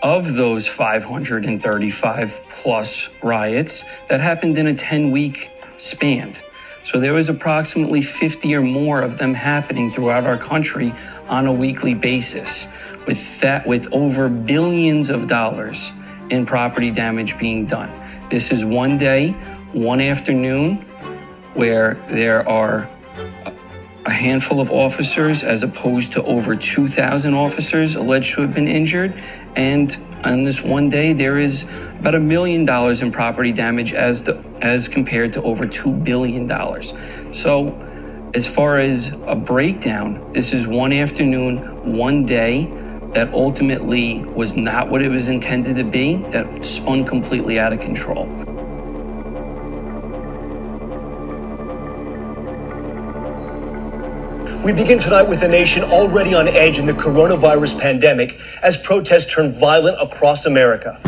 Of those 535 plus riots that happened in a 10 week span. So there was approximately 50 or more of them happening throughout our country on a weekly basis with that with over billions of dollars in property damage being done. This is one day, one afternoon where there are a handful of officers as opposed to over 2,000 officers alleged to have been injured. And on this one day, there is about a million dollars in property damage as, the, as compared to over $2 billion. So, as far as a breakdown, this is one afternoon, one day that ultimately was not what it was intended to be, that spun completely out of control. We begin tonight with a nation already on edge in the coronavirus pandemic as protests turn violent across America.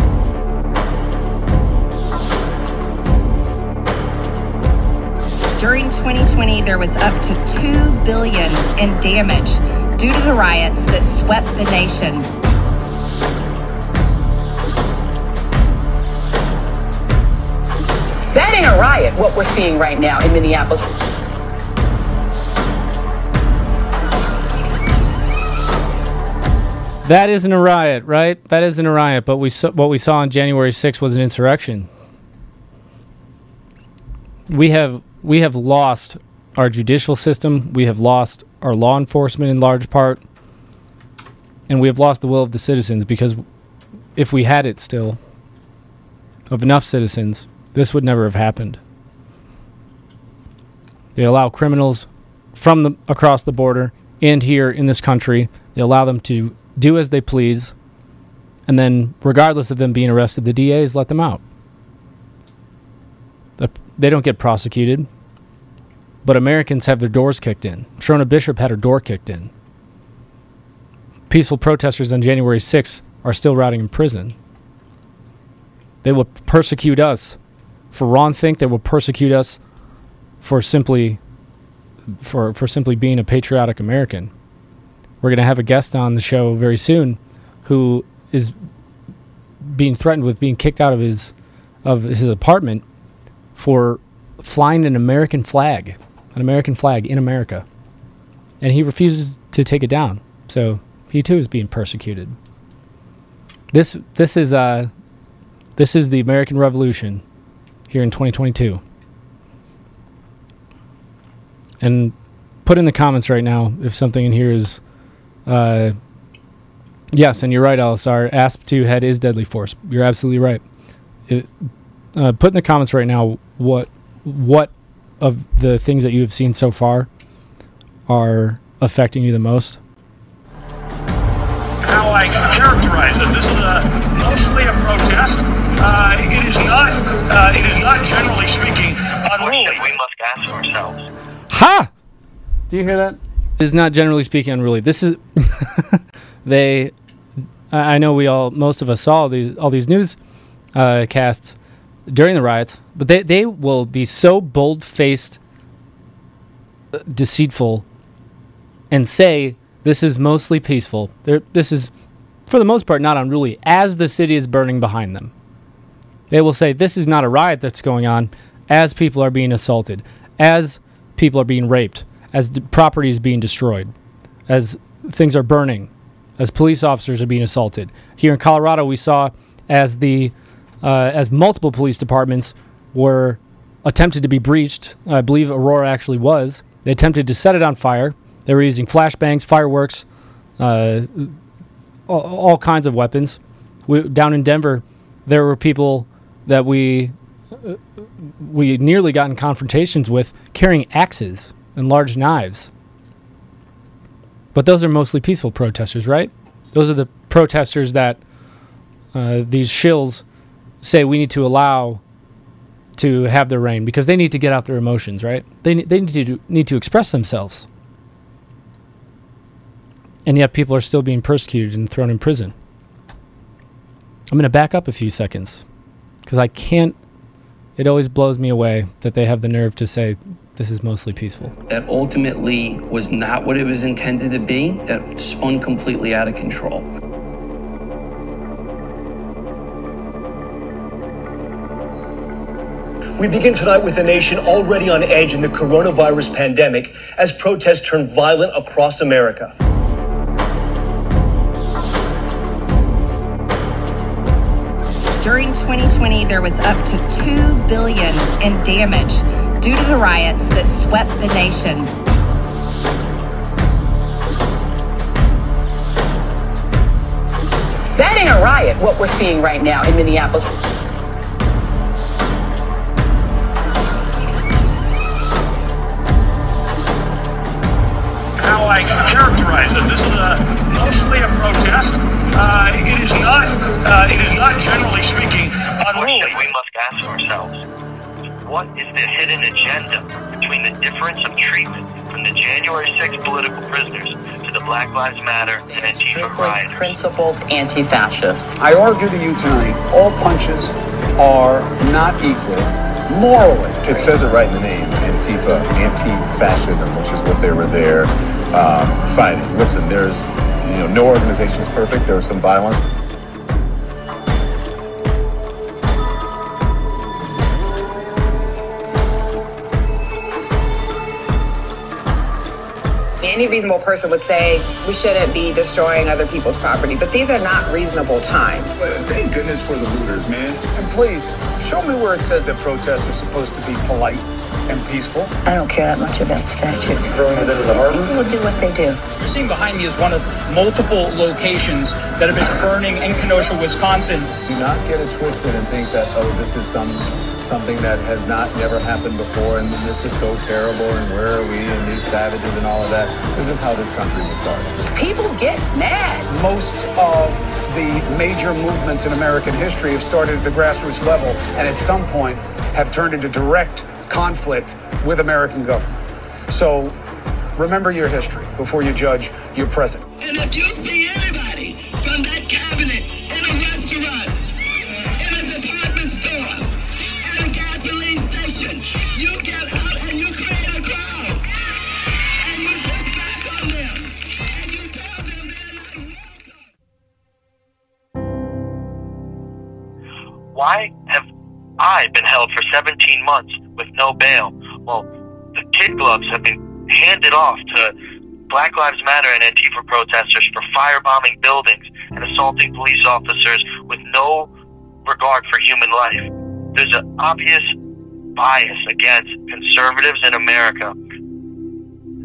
During 2020, there was up to 2 billion in damage due to the riots that swept the nation. That ain't a riot, what we're seeing right now in Minneapolis. That isn't a riot, right? That isn't a riot. But we saw, what we saw on January 6th was an insurrection. We have we have lost our judicial system. We have lost our law enforcement in large part, and we have lost the will of the citizens because if we had it still of enough citizens, this would never have happened. They allow criminals from the across the border and here in this country. They allow them to do as they please, and then, regardless of them being arrested, the DAs let them out. They don't get prosecuted, but Americans have their doors kicked in. Shrona Bishop had her door kicked in. Peaceful protesters on January 6th are still rotting in prison. They will persecute us for wrongthink. They will persecute us for simply for for simply being a patriotic American. We're going to have a guest on the show very soon who is being threatened with being kicked out of his of his apartment for flying an American flag, an American flag in America. And he refuses to take it down. So he too is being persecuted. This this is uh this is the American Revolution here in 2022. And put in the comments right now if something in here is uh, yes, and you're right, LSR. ASP2 head is deadly force. You're absolutely right. It, uh, put in the comments right now what what of the things that you have seen so far are affecting you the most. how I characterize this. This is a, mostly a protest. Uh, it is not. Uh, it is not generally speaking unruly. We must ask ourselves. Ha! Do you hear that? Is not generally speaking unruly. This is <laughs> they. I know we all, most of us saw these all these news uh, casts during the riots, but they they will be so bold faced, deceitful, and say this is mostly peaceful. They're, this is, for the most part, not unruly. As the city is burning behind them, they will say this is not a riot that's going on. As people are being assaulted, as people are being raped, as d- property is being destroyed, as things are burning, as police officers are being assaulted. Here in Colorado, we saw as the uh, as multiple police departments were attempted to be breached. I believe Aurora actually was. They attempted to set it on fire. They were using flashbangs, fireworks, uh, all, kinds of weapons. We, down in Denver, there were people that we uh, we nearly got in confrontations with carrying axes and large knives. But those are mostly peaceful protesters, right? Those are the protesters that uh, these shills say we need to allow to have their reign because they need to get out their emotions, right? They, they need to need to express themselves. And yet people are still being persecuted and thrown in prison. I'm going to back up a few seconds because I can't it always blows me away that they have the nerve to say this is mostly peaceful. That ultimately was not what it was intended to be, that spun completely out of control. We begin tonight with a nation already on edge in the coronavirus pandemic as protests turn violent across America. During 2020, there was up to 2 billion in damage due to the riots that swept the nation. That ain't a riot, what we're seeing right now in Minneapolis. how I characterize this. This is a, mostly a protest. Uh, it is not. Uh, it is not generally speaking unruly. we must ask ourselves what is the hidden agenda between the difference of treatment from the January 6th political prisoners to the Black Lives Matter and Antifa rioters? Principled anti-fascist. I argue to you tonight, all punches are not equal morally. It says it right in the name, Antifa, anti-fascism, which is what they were there um, fighting. Listen, there's, you know, no organization is perfect. There was some violence. Any reasonable person would say we shouldn't be destroying other people's property, but these are not reasonable times. Thank goodness for the looters, man. And please, show me where it says that protests are supposed to be polite and peaceful. I don't care that much about statues. Throwing it into the harbor? People do what they do. You're seeing behind me is one of multiple locations that have been burning in Kenosha, Wisconsin. Do not get it twisted and think that oh, this is some something that has not never happened before, and this is so terrible, and where are we, and these savages, and all of that. This is how this country was started. People get mad. Most of the major movements in American history have started at the grassroots level, and at some point have turned into direct conflict with American government. So remember your history before you judge your present. For 17 months with no bail? Well, the kid gloves have been handed off to Black Lives Matter and Antifa protesters for firebombing buildings and assaulting police officers with no regard for human life. There's an obvious bias against conservatives in America.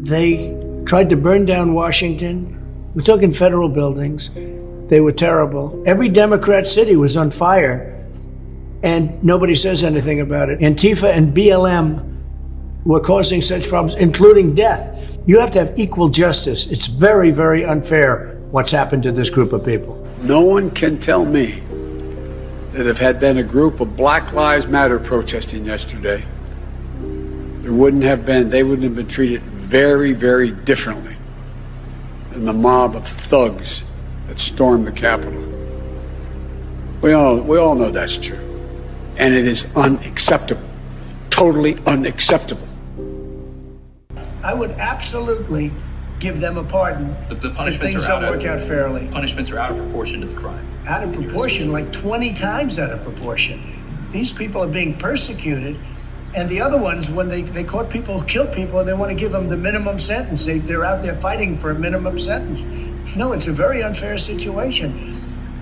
They tried to burn down Washington. We're talking federal buildings. They were terrible. Every Democrat city was on fire, and nobody says anything about it. Antifa and BLM were causing such problems, including death. You have to have equal justice. It's very, very unfair what's happened to this group of people. No one can tell me that if had been a group of Black Lives Matter protesting yesterday, there wouldn't have been, they wouldn't have been treated very, very differently than the mob of thugs that stormed the Capitol. We all, we all know that's true. And it is unacceptable. Totally unacceptable. I would absolutely give them a pardon The, the if punishments things are out don't of, work out fairly. Punishments are out of proportion to the crime. Out of proportion, like 20 times out of proportion. These people are being persecuted. And the other ones, when they, they caught people who killed people, they want to give them the minimum sentence. They, they're out there fighting for a minimum sentence. No, it's a very unfair situation.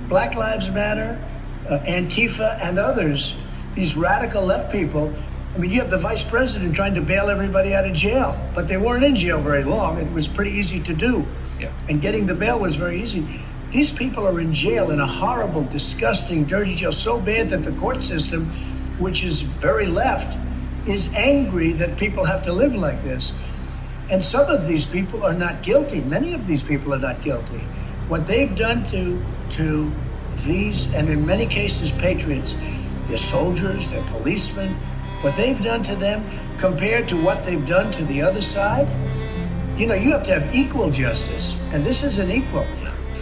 Black Lives Matter, uh, Antifa, and others, these radical left people. I mean, you have the vice president trying to bail everybody out of jail, but they weren't in jail very long. It was pretty easy to do. Yeah. And getting the bail was very easy. These people are in jail in a horrible, disgusting, dirty jail, so bad that the court system, which is very left, is angry that people have to live like this. And some of these people are not guilty. Many of these people are not guilty. What they've done to to these, and in many cases, patriots, they're soldiers, they're policemen. What they've done to them compared to what they've done to the other side, you know, you have to have equal justice, and this isn't equal.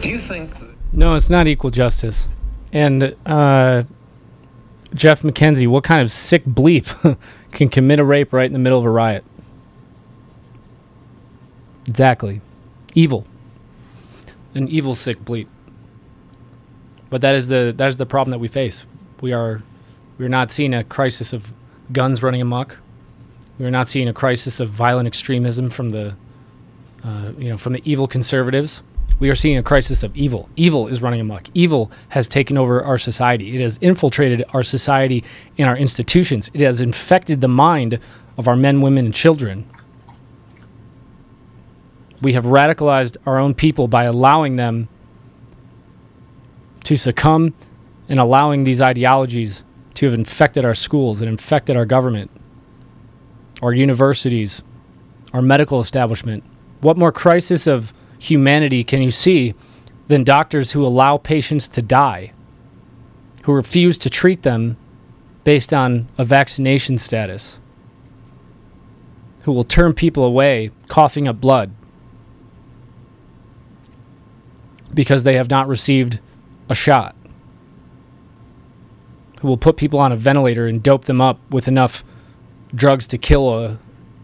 Do you think No, it's not equal justice. And uh, Jeff McKenzie, what kind of sick bleep <laughs> can commit a rape right in the middle of a riot? Exactly. Evil. An evil sick bleep. But that is the that is the problem that we face. We are we're not seeing a crisis of guns running amok. We're not seeing a crisis of violent extremism from the uh, you know from the evil conservatives. We are seeing a crisis of evil. Evil is running amok. Evil has taken over our society. It has infiltrated our society and our institutions. It has infected the mind of our men, women, and children. We have radicalized our own people by allowing them to succumb and allowing these ideologies to have infected our schools and infected our government, our universities, our medical establishment. What more crisis of humanity can you see than doctors who allow patients to die, who refuse to treat them based on a vaccination status, who will turn people away coughing up blood because they have not received a shot, who will put people on a ventilator and dope them up with enough drugs to kill a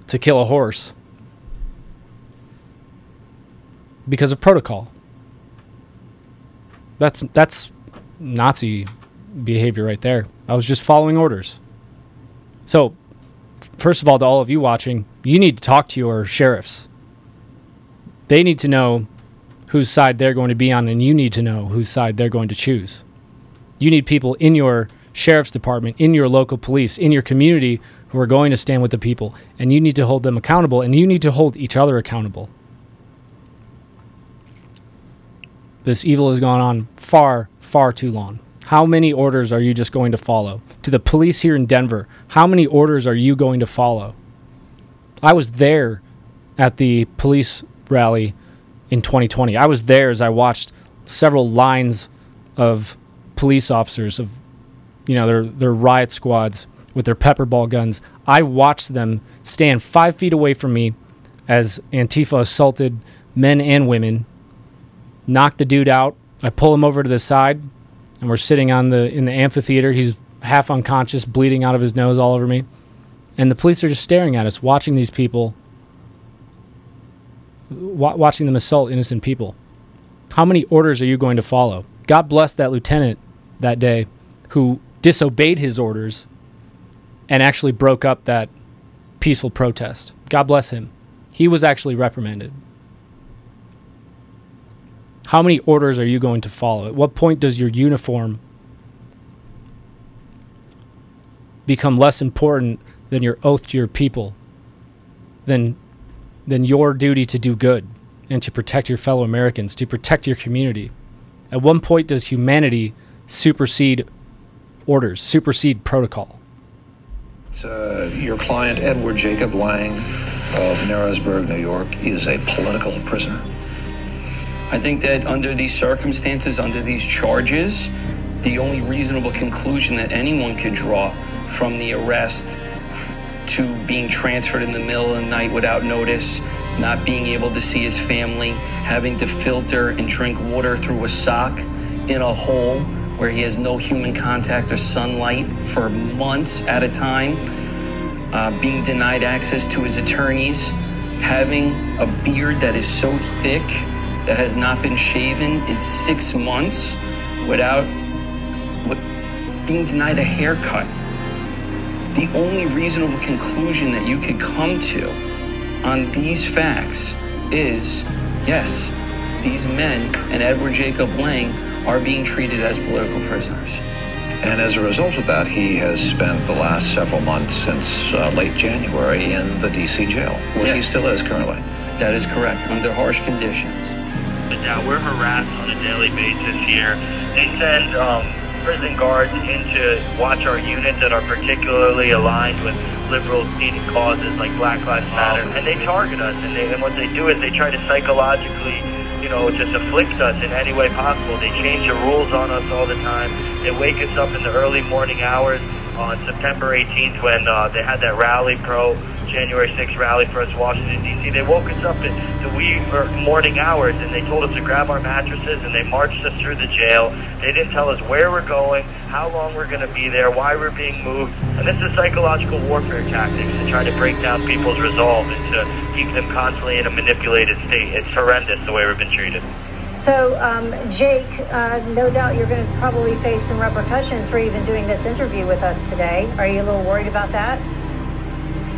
to kill a horse because of protocol. That's that's Nazi behavior right there. I was just following orders. So, first of all, to all of you watching, you need to talk to your sheriffs. They need to know whose side they're going to be on, and you need to know whose side they're going to choose. You need people in your sheriff's department, in your local police, in your community who are going to stand with the people, and you need to hold them accountable, and you need to hold each other accountable. This evil has gone on far, far too long. How many orders are you just going to follow? To the police here in Denver, how many orders are you going to follow? I was there at the police rally in 2020. I was there as I watched several lines of police officers of you know their their riot squads with their pepper ball guns. I watched them stand five feet away from me as Antifa assaulted men and women knock the dude out. I pull him over to the side, and we're sitting on the in the amphitheater. He's half unconscious, bleeding out of his nose all over me, and the police are just staring at us, watching these people, wa- watching them assault innocent people. How many orders are you going to follow? God bless that lieutenant that day who disobeyed his orders and actually broke up that peaceful protest. God bless him. He was actually reprimanded. How many orders are you going to follow? At what point does your uniform become less important than your oath to your people, than, than your duty to do good and to protect your fellow Americans, to protect your community? At one point does humanity supersede orders, supersede protocol? Uh, your client, Edward Jacob Lang of Narrowsburg, New York, is a political prisoner. I think that under these circumstances, under these charges, the only reasonable conclusion that anyone could draw from the arrest f- to being transferred in the middle of the night without notice, not being able to see his family, having to filter and drink water through a sock in a hole where he has no human contact or sunlight for months at a time, uh, being denied access to his attorneys, having a beard that is so thick that has not been shaven in six months without what, being denied a haircut. The only reasonable conclusion that you could come to on these facts is yes, these men and Edward Jacob Lang are being treated as political prisoners. And as a result of that, he has spent the last several months since uh, late January in the DC jail, where Yeah. he still is currently. That is correct, under harsh conditions. But now we're harassed on a daily basis here. They send um, prison guards in to watch our units that are particularly aligned with liberal seated causes like Black Lives Matter, and they target us. And, they, and what they do is they try to psychologically, you know, just afflict us in any way possible. They change the rules on us all the time. They wake us up in the early morning hours on September 18th when uh, they had that rally pro January 6th rally for us, Washington D.C. They woke us up in the wee morning hours and they told us to grab our mattresses and they marched us through the jail. They didn't tell us where we're going, how long we're going to be there, why we're being moved, and this is psychological warfare tactics to try to break down people's resolve and to keep them constantly in a manipulated state. It's horrendous the way we've been treated. So, um, Jake, uh, no doubt you're going to probably face some repercussions for even doing this interview with us today. Are you a little worried about that?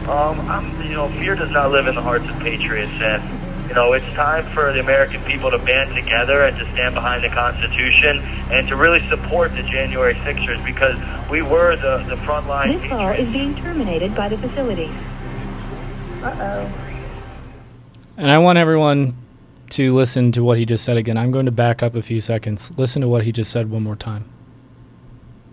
Um, I'm, you know, fear does not live in the hearts of patriots, and you know, it's time for the American people to band together and to stand behind the Constitution and to really support the January 6ers because we were the the frontline. This call is being terminated by the facility. Uh oh. And I want everyone to listen to what he just said again. I'm going to back up a few seconds. Listen to what he just said one more time.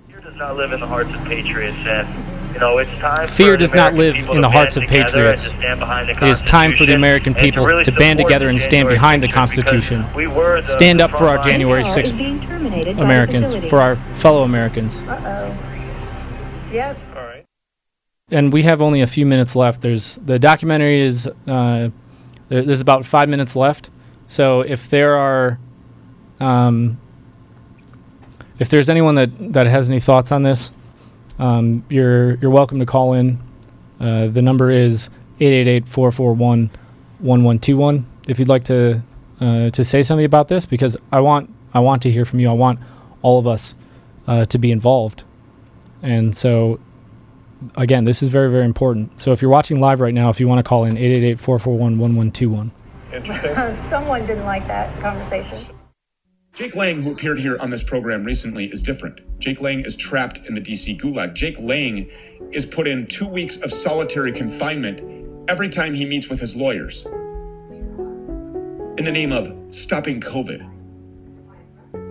Fear does not live in the hearts of patriots, and you know it's time. Fear does not live in the hearts of patriots. and to stand behind the It is time for the American and to people really to band together and stand behind the Constitution. We were the Stand up for our January 6th Americans, for our fellow Americans. Uh oh. Yep. All right. and we have only a few minutes left. There's the documentary is uh, there, there's about five minutes left. So if there are, um, if there's anyone that, that has any thoughts on this, um, you're you're welcome to call in. Uh, the number is 888-441-1121 if you'd like to uh, to say something about this because I want I want to hear from you. I want all of us uh, to be involved. And so again, this is very, very important. So if you're watching live right now, if you want to call in 888-441-1121. <laughs> Someone didn't like that conversation. Jake Lang, who appeared here on this program recently, is different. Jake Lang is trapped in the DC gulag. Jake Lang is put in two weeks of solitary confinement every time he meets with his lawyers in the name of stopping COVID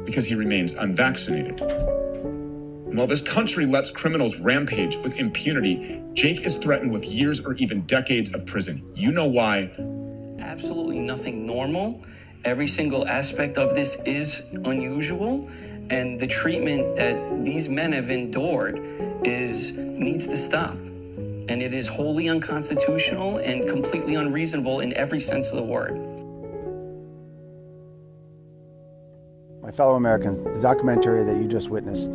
because he remains unvaccinated. And while this country lets criminals rampage with impunity, Jake is threatened with years or even decades of prison. You know why? absolutely nothing normal. Every single aspect of this is unusual, and the treatment that these men have endured is needs to stop. And it is wholly unconstitutional and completely unreasonable in every sense of the word. My fellow Americans, the documentary that you just witnessed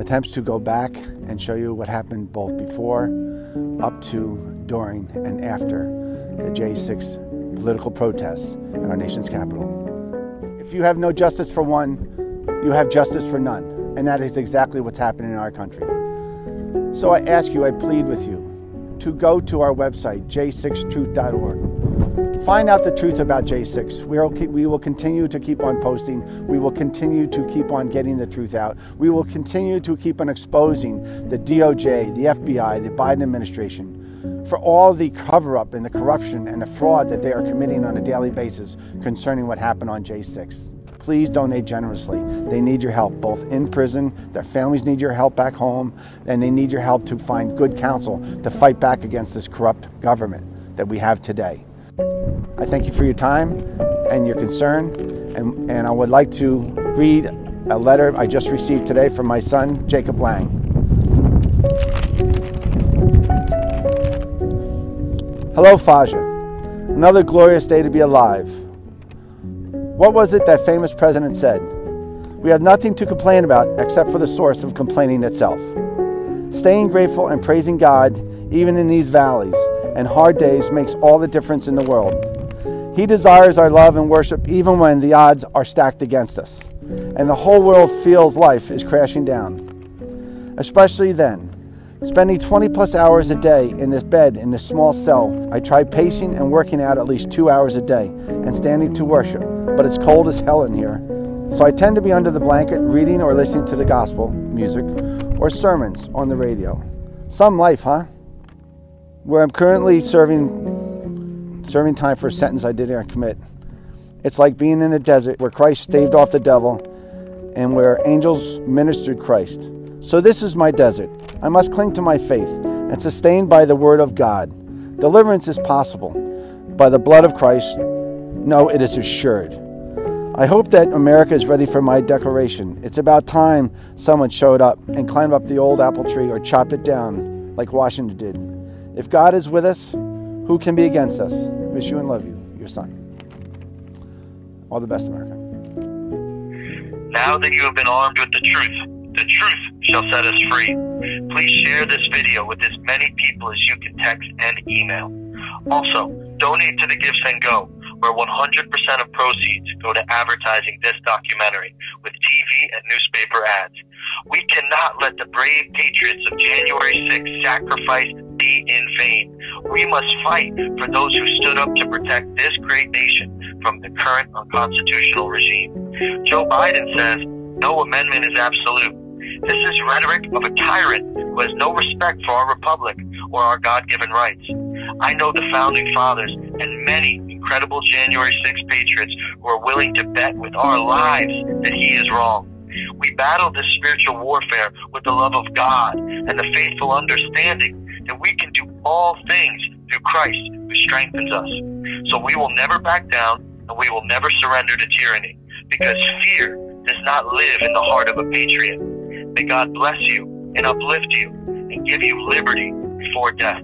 attempts to go back and show you what happened both before, up to, during, and after the J6 political protests in our nation's capital. If you have no justice for one, you have justice for none. And that is exactly what's happening in our country. So I ask you, I plead with you to go to our website, j6truth.org. Find out the truth about J6. We, are, we will continue to keep on posting. We will continue to keep on getting the truth out. We will continue to keep on exposing the DOJ, the FBI, the Biden administration for all the cover up and the corruption and the fraud that they are committing on a daily basis concerning what happened on J6 please donate generously. They need your help, both in prison, their families need your help back home, and they need your help to find good counsel to fight back against this corrupt government that we have today. I thank you for your time and your concern, and, and I would like to read a letter I just received today from my son, Jacob Lang. Hello, Faja. Another glorious day to be alive. What was it that famous president said? We have nothing to complain about except for the source of complaining itself. Staying grateful and praising God, even in these valleys and hard days, makes all the difference in the world. He desires our love and worship even when the odds are stacked against us and the whole world feels life is crashing down. Especially then, spending 20 plus hours a day in this bed in this small cell, I try pacing and working out at least two hours a day and standing to worship, but it's cold as hell in here. So I tend to be under the blanket reading or listening to the gospel, music, or sermons on the radio. Some life, huh? Where I'm currently serving serving time for a sentence I didn't commit. It's like being in a desert where Christ staved off the devil and where angels ministered Christ. So this is my desert. I must cling to my faith and sustained by the word of God. Deliverance is possible. By the blood of Christ, no, it is assured. I hope that America is ready for my declaration. It's about time someone showed up and climbed up the old apple tree or chopped it down like Washington did. If God is with us, who can be against us? Miss you and love you, your son. All the best, America. Now that you have been armed with the truth, the truth shall set us free. Please share this video with as many people as you can text and email. Also, donate to the Give and Go, where 100% of proceeds go to advertising this documentary with TV and newspaper ads. We cannot let the brave patriots of January 6th sacrifice be in vain. We must fight for those who stood up to protect this great nation from the current unconstitutional regime. Joe Biden says no amendment is absolute. This is rhetoric of a tyrant who has no respect for our republic or our God given rights. I know the founding fathers and many incredible January 6 patriots who are willing to bet with our lives that he is wrong. We battle this spiritual warfare with the love of God and the faithful understanding that we can do all things through Christ who strengthens us. So we will never back down and we will never surrender to tyranny because fear does not live in the heart of a patriot. May God bless you and uplift you and give you liberty before death.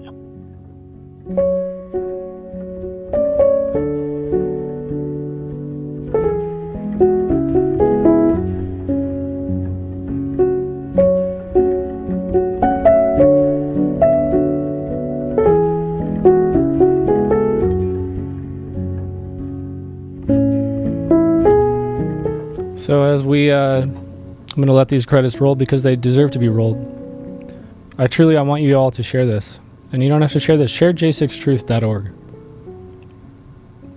So as we, uh, I'm to let these credits roll because they deserve to be rolled. I truly, I want you all to share this, and you don't have to share this. Share j6truth.org.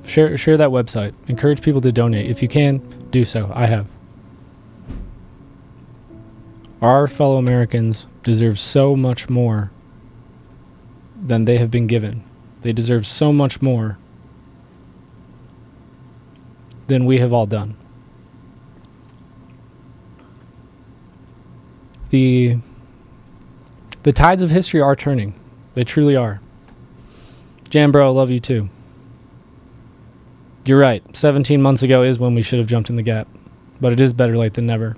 Share share that website. Encourage people to donate if you can. Do so. I have. Our fellow Americans deserve so much more than they have been given. They deserve so much more than we have all done. The the tides of history are turning. They truly are. Jambro, I love you too. You're right. 17 months ago is when we should have jumped in the gap, but it is better late than never.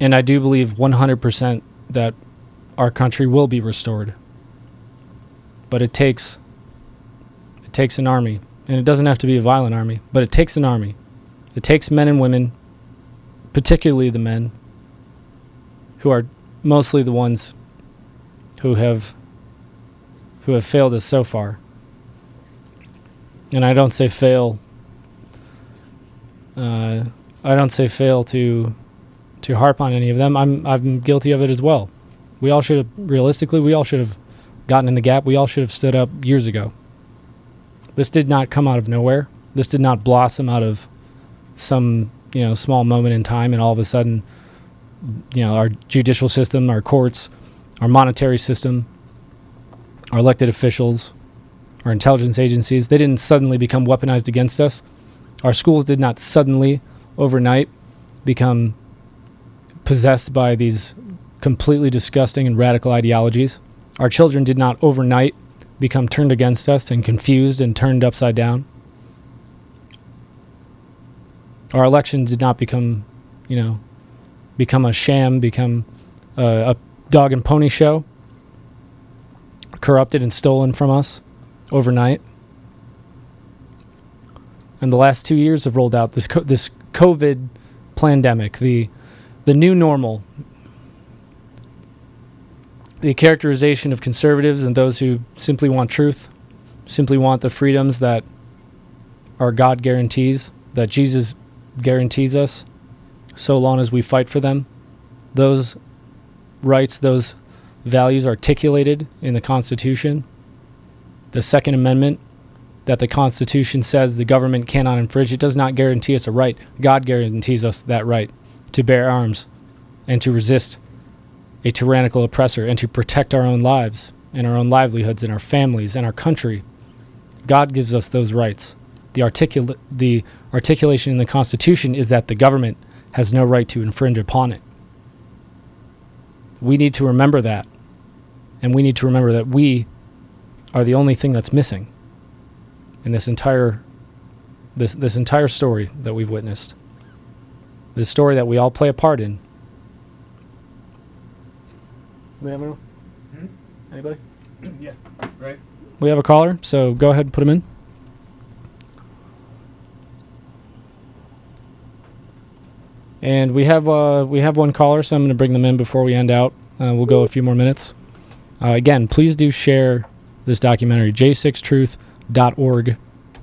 And I do believe 100% that our country will be restored. But it takes it takes an army, and it doesn't have to be a violent army, but it takes an army. It takes men and women, particularly the men, who are mostly the ones who have who have failed us so far. And I don't say fail. Uh, I don't say fail to to harp on any of them. I'm I'm guilty of it as well. We all should have realistically we all should have gotten in the gap. We all should have stood up years ago. This did not come out of nowhere. This did not blossom out of some, you know, small moment in time and all of a sudden you know, our judicial system, our courts, our monetary system, our elected officials, our intelligence agencies, they didn't suddenly become weaponized against us. Our schools did not suddenly, overnight, become possessed by these completely disgusting and radical ideologies. Our children did not overnight become turned against us and confused and turned upside down. Our elections did not become, you know, become a sham, become a, dog and pony show, corrupted and stolen from us overnight. And the last two years have rolled out this co- this COVID pandemic, the the new normal, the characterization of conservatives and those who simply want truth, simply want the freedoms that our God guarantees, that Jesus guarantees us so long as we fight for them. Those rights, those values articulated in the Constitution, the Second Amendment, that the Constitution says the government cannot infringe, it does not guarantee us a right. God guarantees us that right to bear arms and to resist a tyrannical oppressor and to protect our own lives and our own livelihoods and our families and our country. God gives us those rights. The, articula- the articulation in the Constitution is that the government has no right to infringe upon it. We need to remember that. And we need to remember that we are the only thing that's missing in this entire this this entire story that we've witnessed. This story that we all play a part in. We have anyone? Hmm? Anybody? yeah, right. We have a caller, so go ahead and put him in. And we have uh, we have one caller, so I'm going to bring them in before we end out. Uh, we'll go a few more minutes. Uh, again, please do share this documentary, j6truth.org. It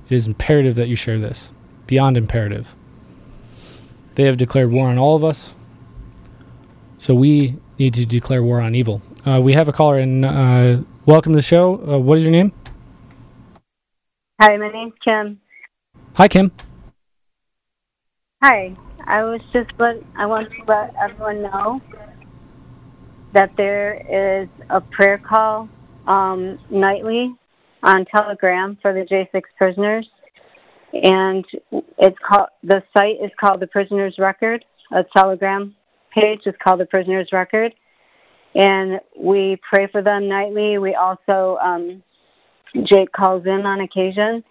is imperative that you share this. Beyond imperative. They have declared war on all of us, so we need to declare war on evil. Uh, we have a caller, and uh, welcome to the show. Uh, what is your name? Hi, my name's Kim. Hi, Kim. Hi. I was just let I want to let everyone know that there is a prayer call um, nightly on Telegram for the J6 prisoners, and it's called the site is called the Prisoners Record. A Telegram page is called the Prisoners Record, and we pray for them nightly. We also um, Jake calls in on occasion,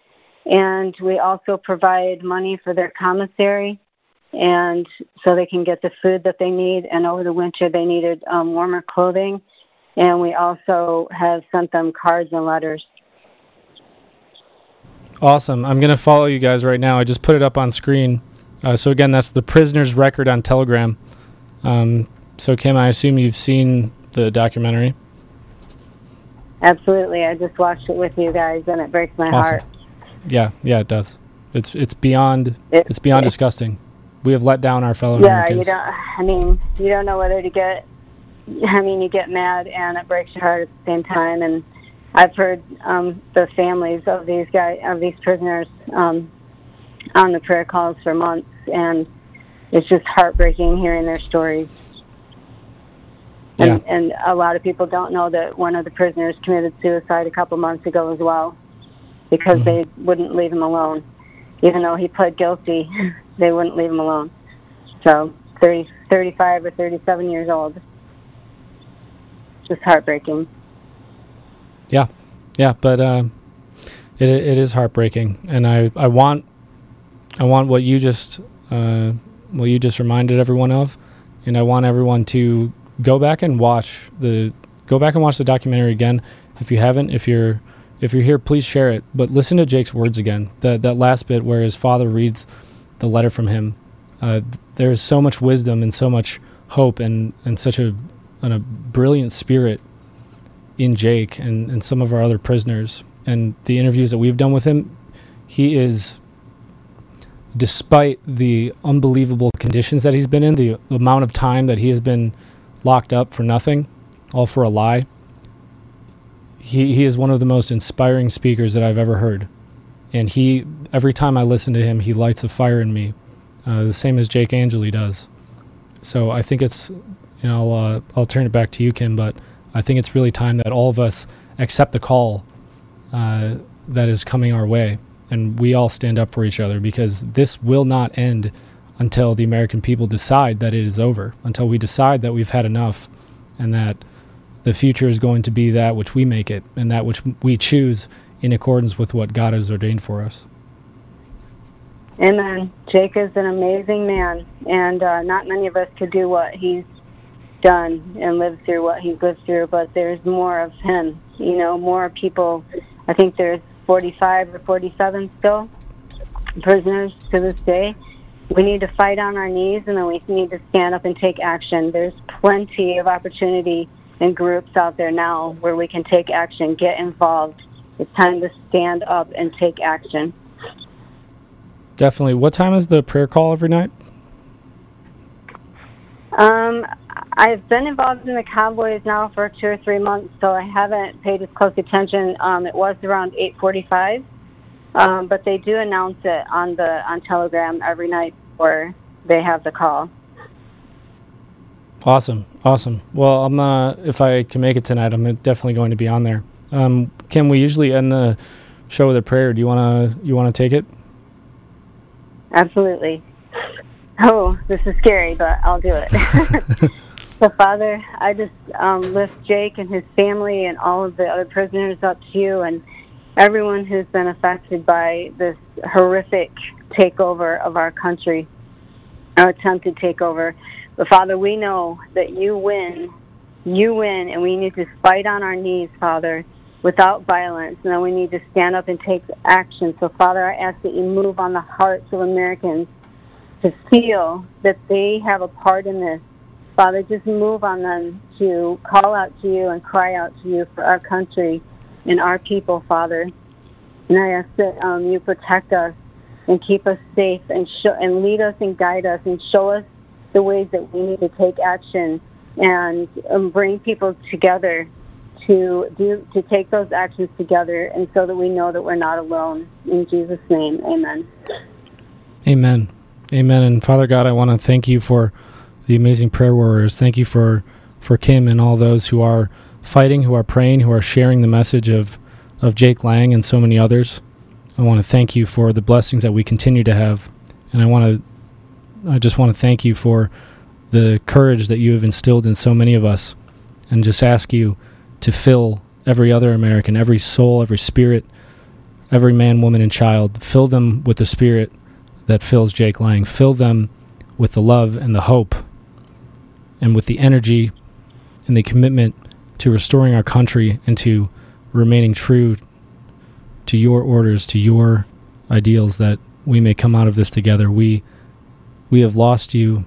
and we also provide money for their commissary, and so they can get the food that they need. And over the winter, they needed um, warmer clothing, and we also have sent them cards and letters. Awesome. I'm going to follow you guys right now. I just put it up on screen. Uh, so, again, that's the prisoner's record on Telegram. Um, so, Kim, I assume you've seen the documentary. Absolutely. I just watched it with you guys, and it breaks my Awesome. heart. Yeah, yeah, it does. It's it's beyond It- it's beyond it- disgusting. We have let down our fellow Americans. Yeah, Americans. you don't. I mean, you don't know whether to get. I mean, you get mad and it breaks your heart at the same time. And I've heard um, the families of these guys, of these prisoners, um, on the prayer calls for months, and it's just heartbreaking hearing their stories. And, and a lot of people don't know that one of the prisoners committed suicide a couple months ago as well, because they wouldn't leave him alone, even though he pled guilty. <laughs> they wouldn't leave him alone. So 30, 35 or 37 years old. Just heartbreaking. Yeah, yeah, but uh, it it is heartbreaking, and I, I want I want what you just uh, what you just reminded everyone of, and I want everyone to go back and watch the go back and watch the documentary again if you haven't. If you're if you're here, please share it. But listen to Jake's words again. That that last bit where his father reads the letter from him. Uh, there is so much wisdom and so much hope and, and such a, and a brilliant spirit in Jake and, and some of our other prisoners. And the interviews that we've done with him, he is, despite the unbelievable conditions that he's been in, the amount of time that he has been locked up for nothing, all for a lie, he, he is one of the most inspiring speakers that I've ever heard. And he, every time I listen to him, he lights a fire in me, uh, the same as Jake Angeli does. So I think it's, you know, I'll, uh, I'll turn it back to you, Kim, but I think it's really time that all of us accept the call uh, that is coming our way and we all stand up for each other because this will not end until the American people decide that it is over, until we decide that we've had enough and that the future is going to be that which we make it and that which we choose in accordance with what God has ordained for us. Amen. Jake is an amazing man, and uh, not many of us could do what he's done and lived through what he's lived through, but there's more of him. You know, more people. I think there's 45 or 47 still prisoners to this day. We need to fight on our knees, and then we need to stand up and take action. There's plenty of opportunity and groups out there now where we can take action, get involved. It's time to stand up and take action. Definitely. What time is the prayer call every night? Um, I've been involved in the convoys now for two or three months, so I haven't paid as close attention. Um, it was around 8:45, um, but they do announce it on the on Telegram every night before they have the call. Awesome, awesome. Well, I'm uh, if I can make it tonight, I'm definitely going to be on there. Um, Kim, we usually end the show with a prayer. Do you wanna you wanna take it? Absolutely. Oh, this is scary, but I'll do it. <laughs> so, Father, I just um, lift Jake and his family and all of the other prisoners up to you and everyone who's been affected by this horrific takeover of our country, our attempted takeover. But, Father, we know that you win. You win, and we need to fight on our knees, Father, without violence. And then we need to stand up and take action. So, Father, I ask that you move on the hearts of Americans to feel that they have a part in this. Father, just move on them to call out to you and cry out to you for our country and our people, Father. And I ask that um, you protect us and keep us safe and show, and lead us and guide us and show us the ways that we need to take action and um, bring people together to do to take those actions together and so that we know that we're not alone. In Jesus' name, Amen. Amen. Amen. And Father God, I want to thank you for the amazing prayer warriors. Thank you for for Kim and all those who are fighting, who are praying, who are sharing the message of, of Jake Lang and so many others. I want to thank you for the blessings that we continue to have. And I want to, I just want to thank you for the courage that you have instilled in so many of us. And just ask you to fill every other American, every soul, every spirit, every man, woman, and child, fill them with the spirit that fills Jake Lang. Fill them with the love and the hope and with the energy and the commitment to restoring our country and to remaining true to your orders, to your ideals that we may come out of this together. We we have lost you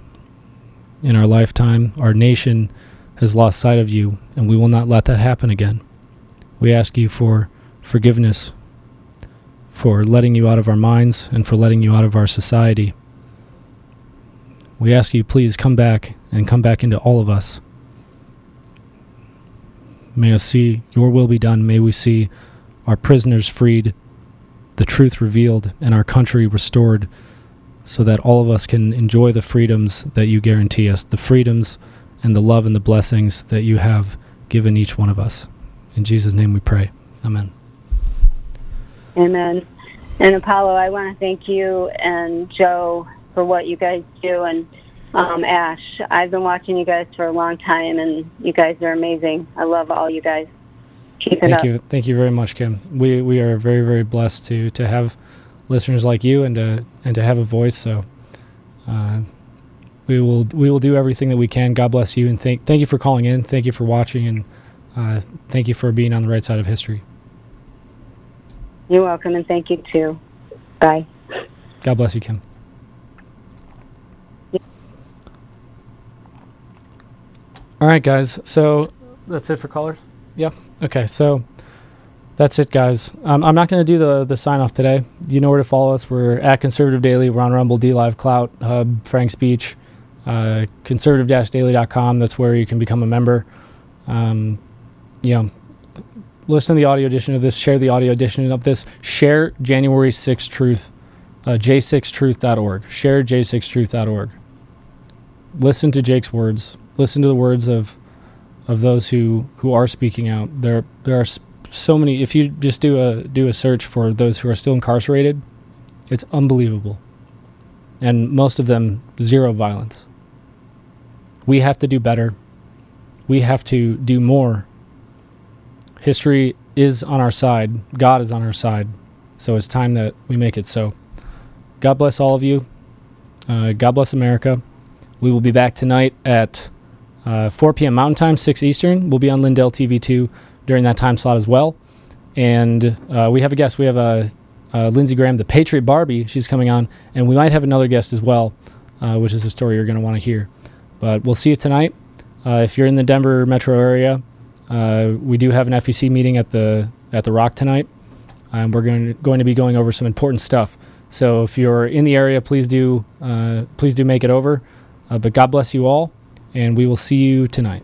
in our lifetime. Our nation has lost sight of you, and we will not let that happen again. We ask you for forgiveness for letting you out of our minds and for letting you out of our society. We ask you, please come back and come back into all of us. May us see your will be done. May we see our prisoners freed, the truth revealed, and our country restored so that all of us can enjoy the freedoms that you guarantee us, the freedoms and the love and the blessings that you have given each one of us. In Jesus' name we pray. Amen. Amen. And Apollo, I want to thank you and Joe for what you guys do. And um, Ash, I've been watching you guys for a long time, and you guys are amazing. I love all you guys. Keep it Thank up. you, thank you very much, Kim. We we are very very blessed to to have listeners like you and to and to have a voice. So. Uh, we will we will do everything that we can. God bless you and thank thank you for calling in. Thank you for watching and uh, thank you for being on the right side of history. You're welcome, and thank you too. Bye. God bless you, Kim. All right, guys. So that's it for callers. Yep. Okay. So that's it, guys. Um, I'm not going to do the the sign off today. You know where to follow us. We're at Conservative Daily. We're on Rumble, DLive, Clout, Hub, FrankSpeech, uh, conservative-daily.com. That's where you can become a member. Um, you know, listen to the audio edition of this. Share the audio edition of this. Share January 6th Truth, uh, j6truth.org. Share j6truth.org. Listen to Jake's words. Listen to the words of of those who who are speaking out. There there are so many. If you just do a do a search for those who are still incarcerated, it's unbelievable. And most of them zero violence. We have to do better. We have to do more. History is on our side. God is on our side. So it's time that we make it so. God bless all of you. Uh, God bless America. We will be back tonight at uh, 4 p.m. Mountain Time, 6 Eastern. We'll be on Lindell TV2 during that time slot as well. And uh, we have a guest. We have a uh, Lindsey Graham, the Patriot Barbie. She's coming on, and we might have another guest as well, uh, which is a story you're going to want to hear. But we'll see you tonight. Uh, if you're in the Denver metro area, uh, we do have an FEC meeting at the at the Rock tonight, and we're going to, going to be going over some important stuff. So if you're in the area, please do uh, please do make it over. Uh, but God bless you all, and we will see you tonight.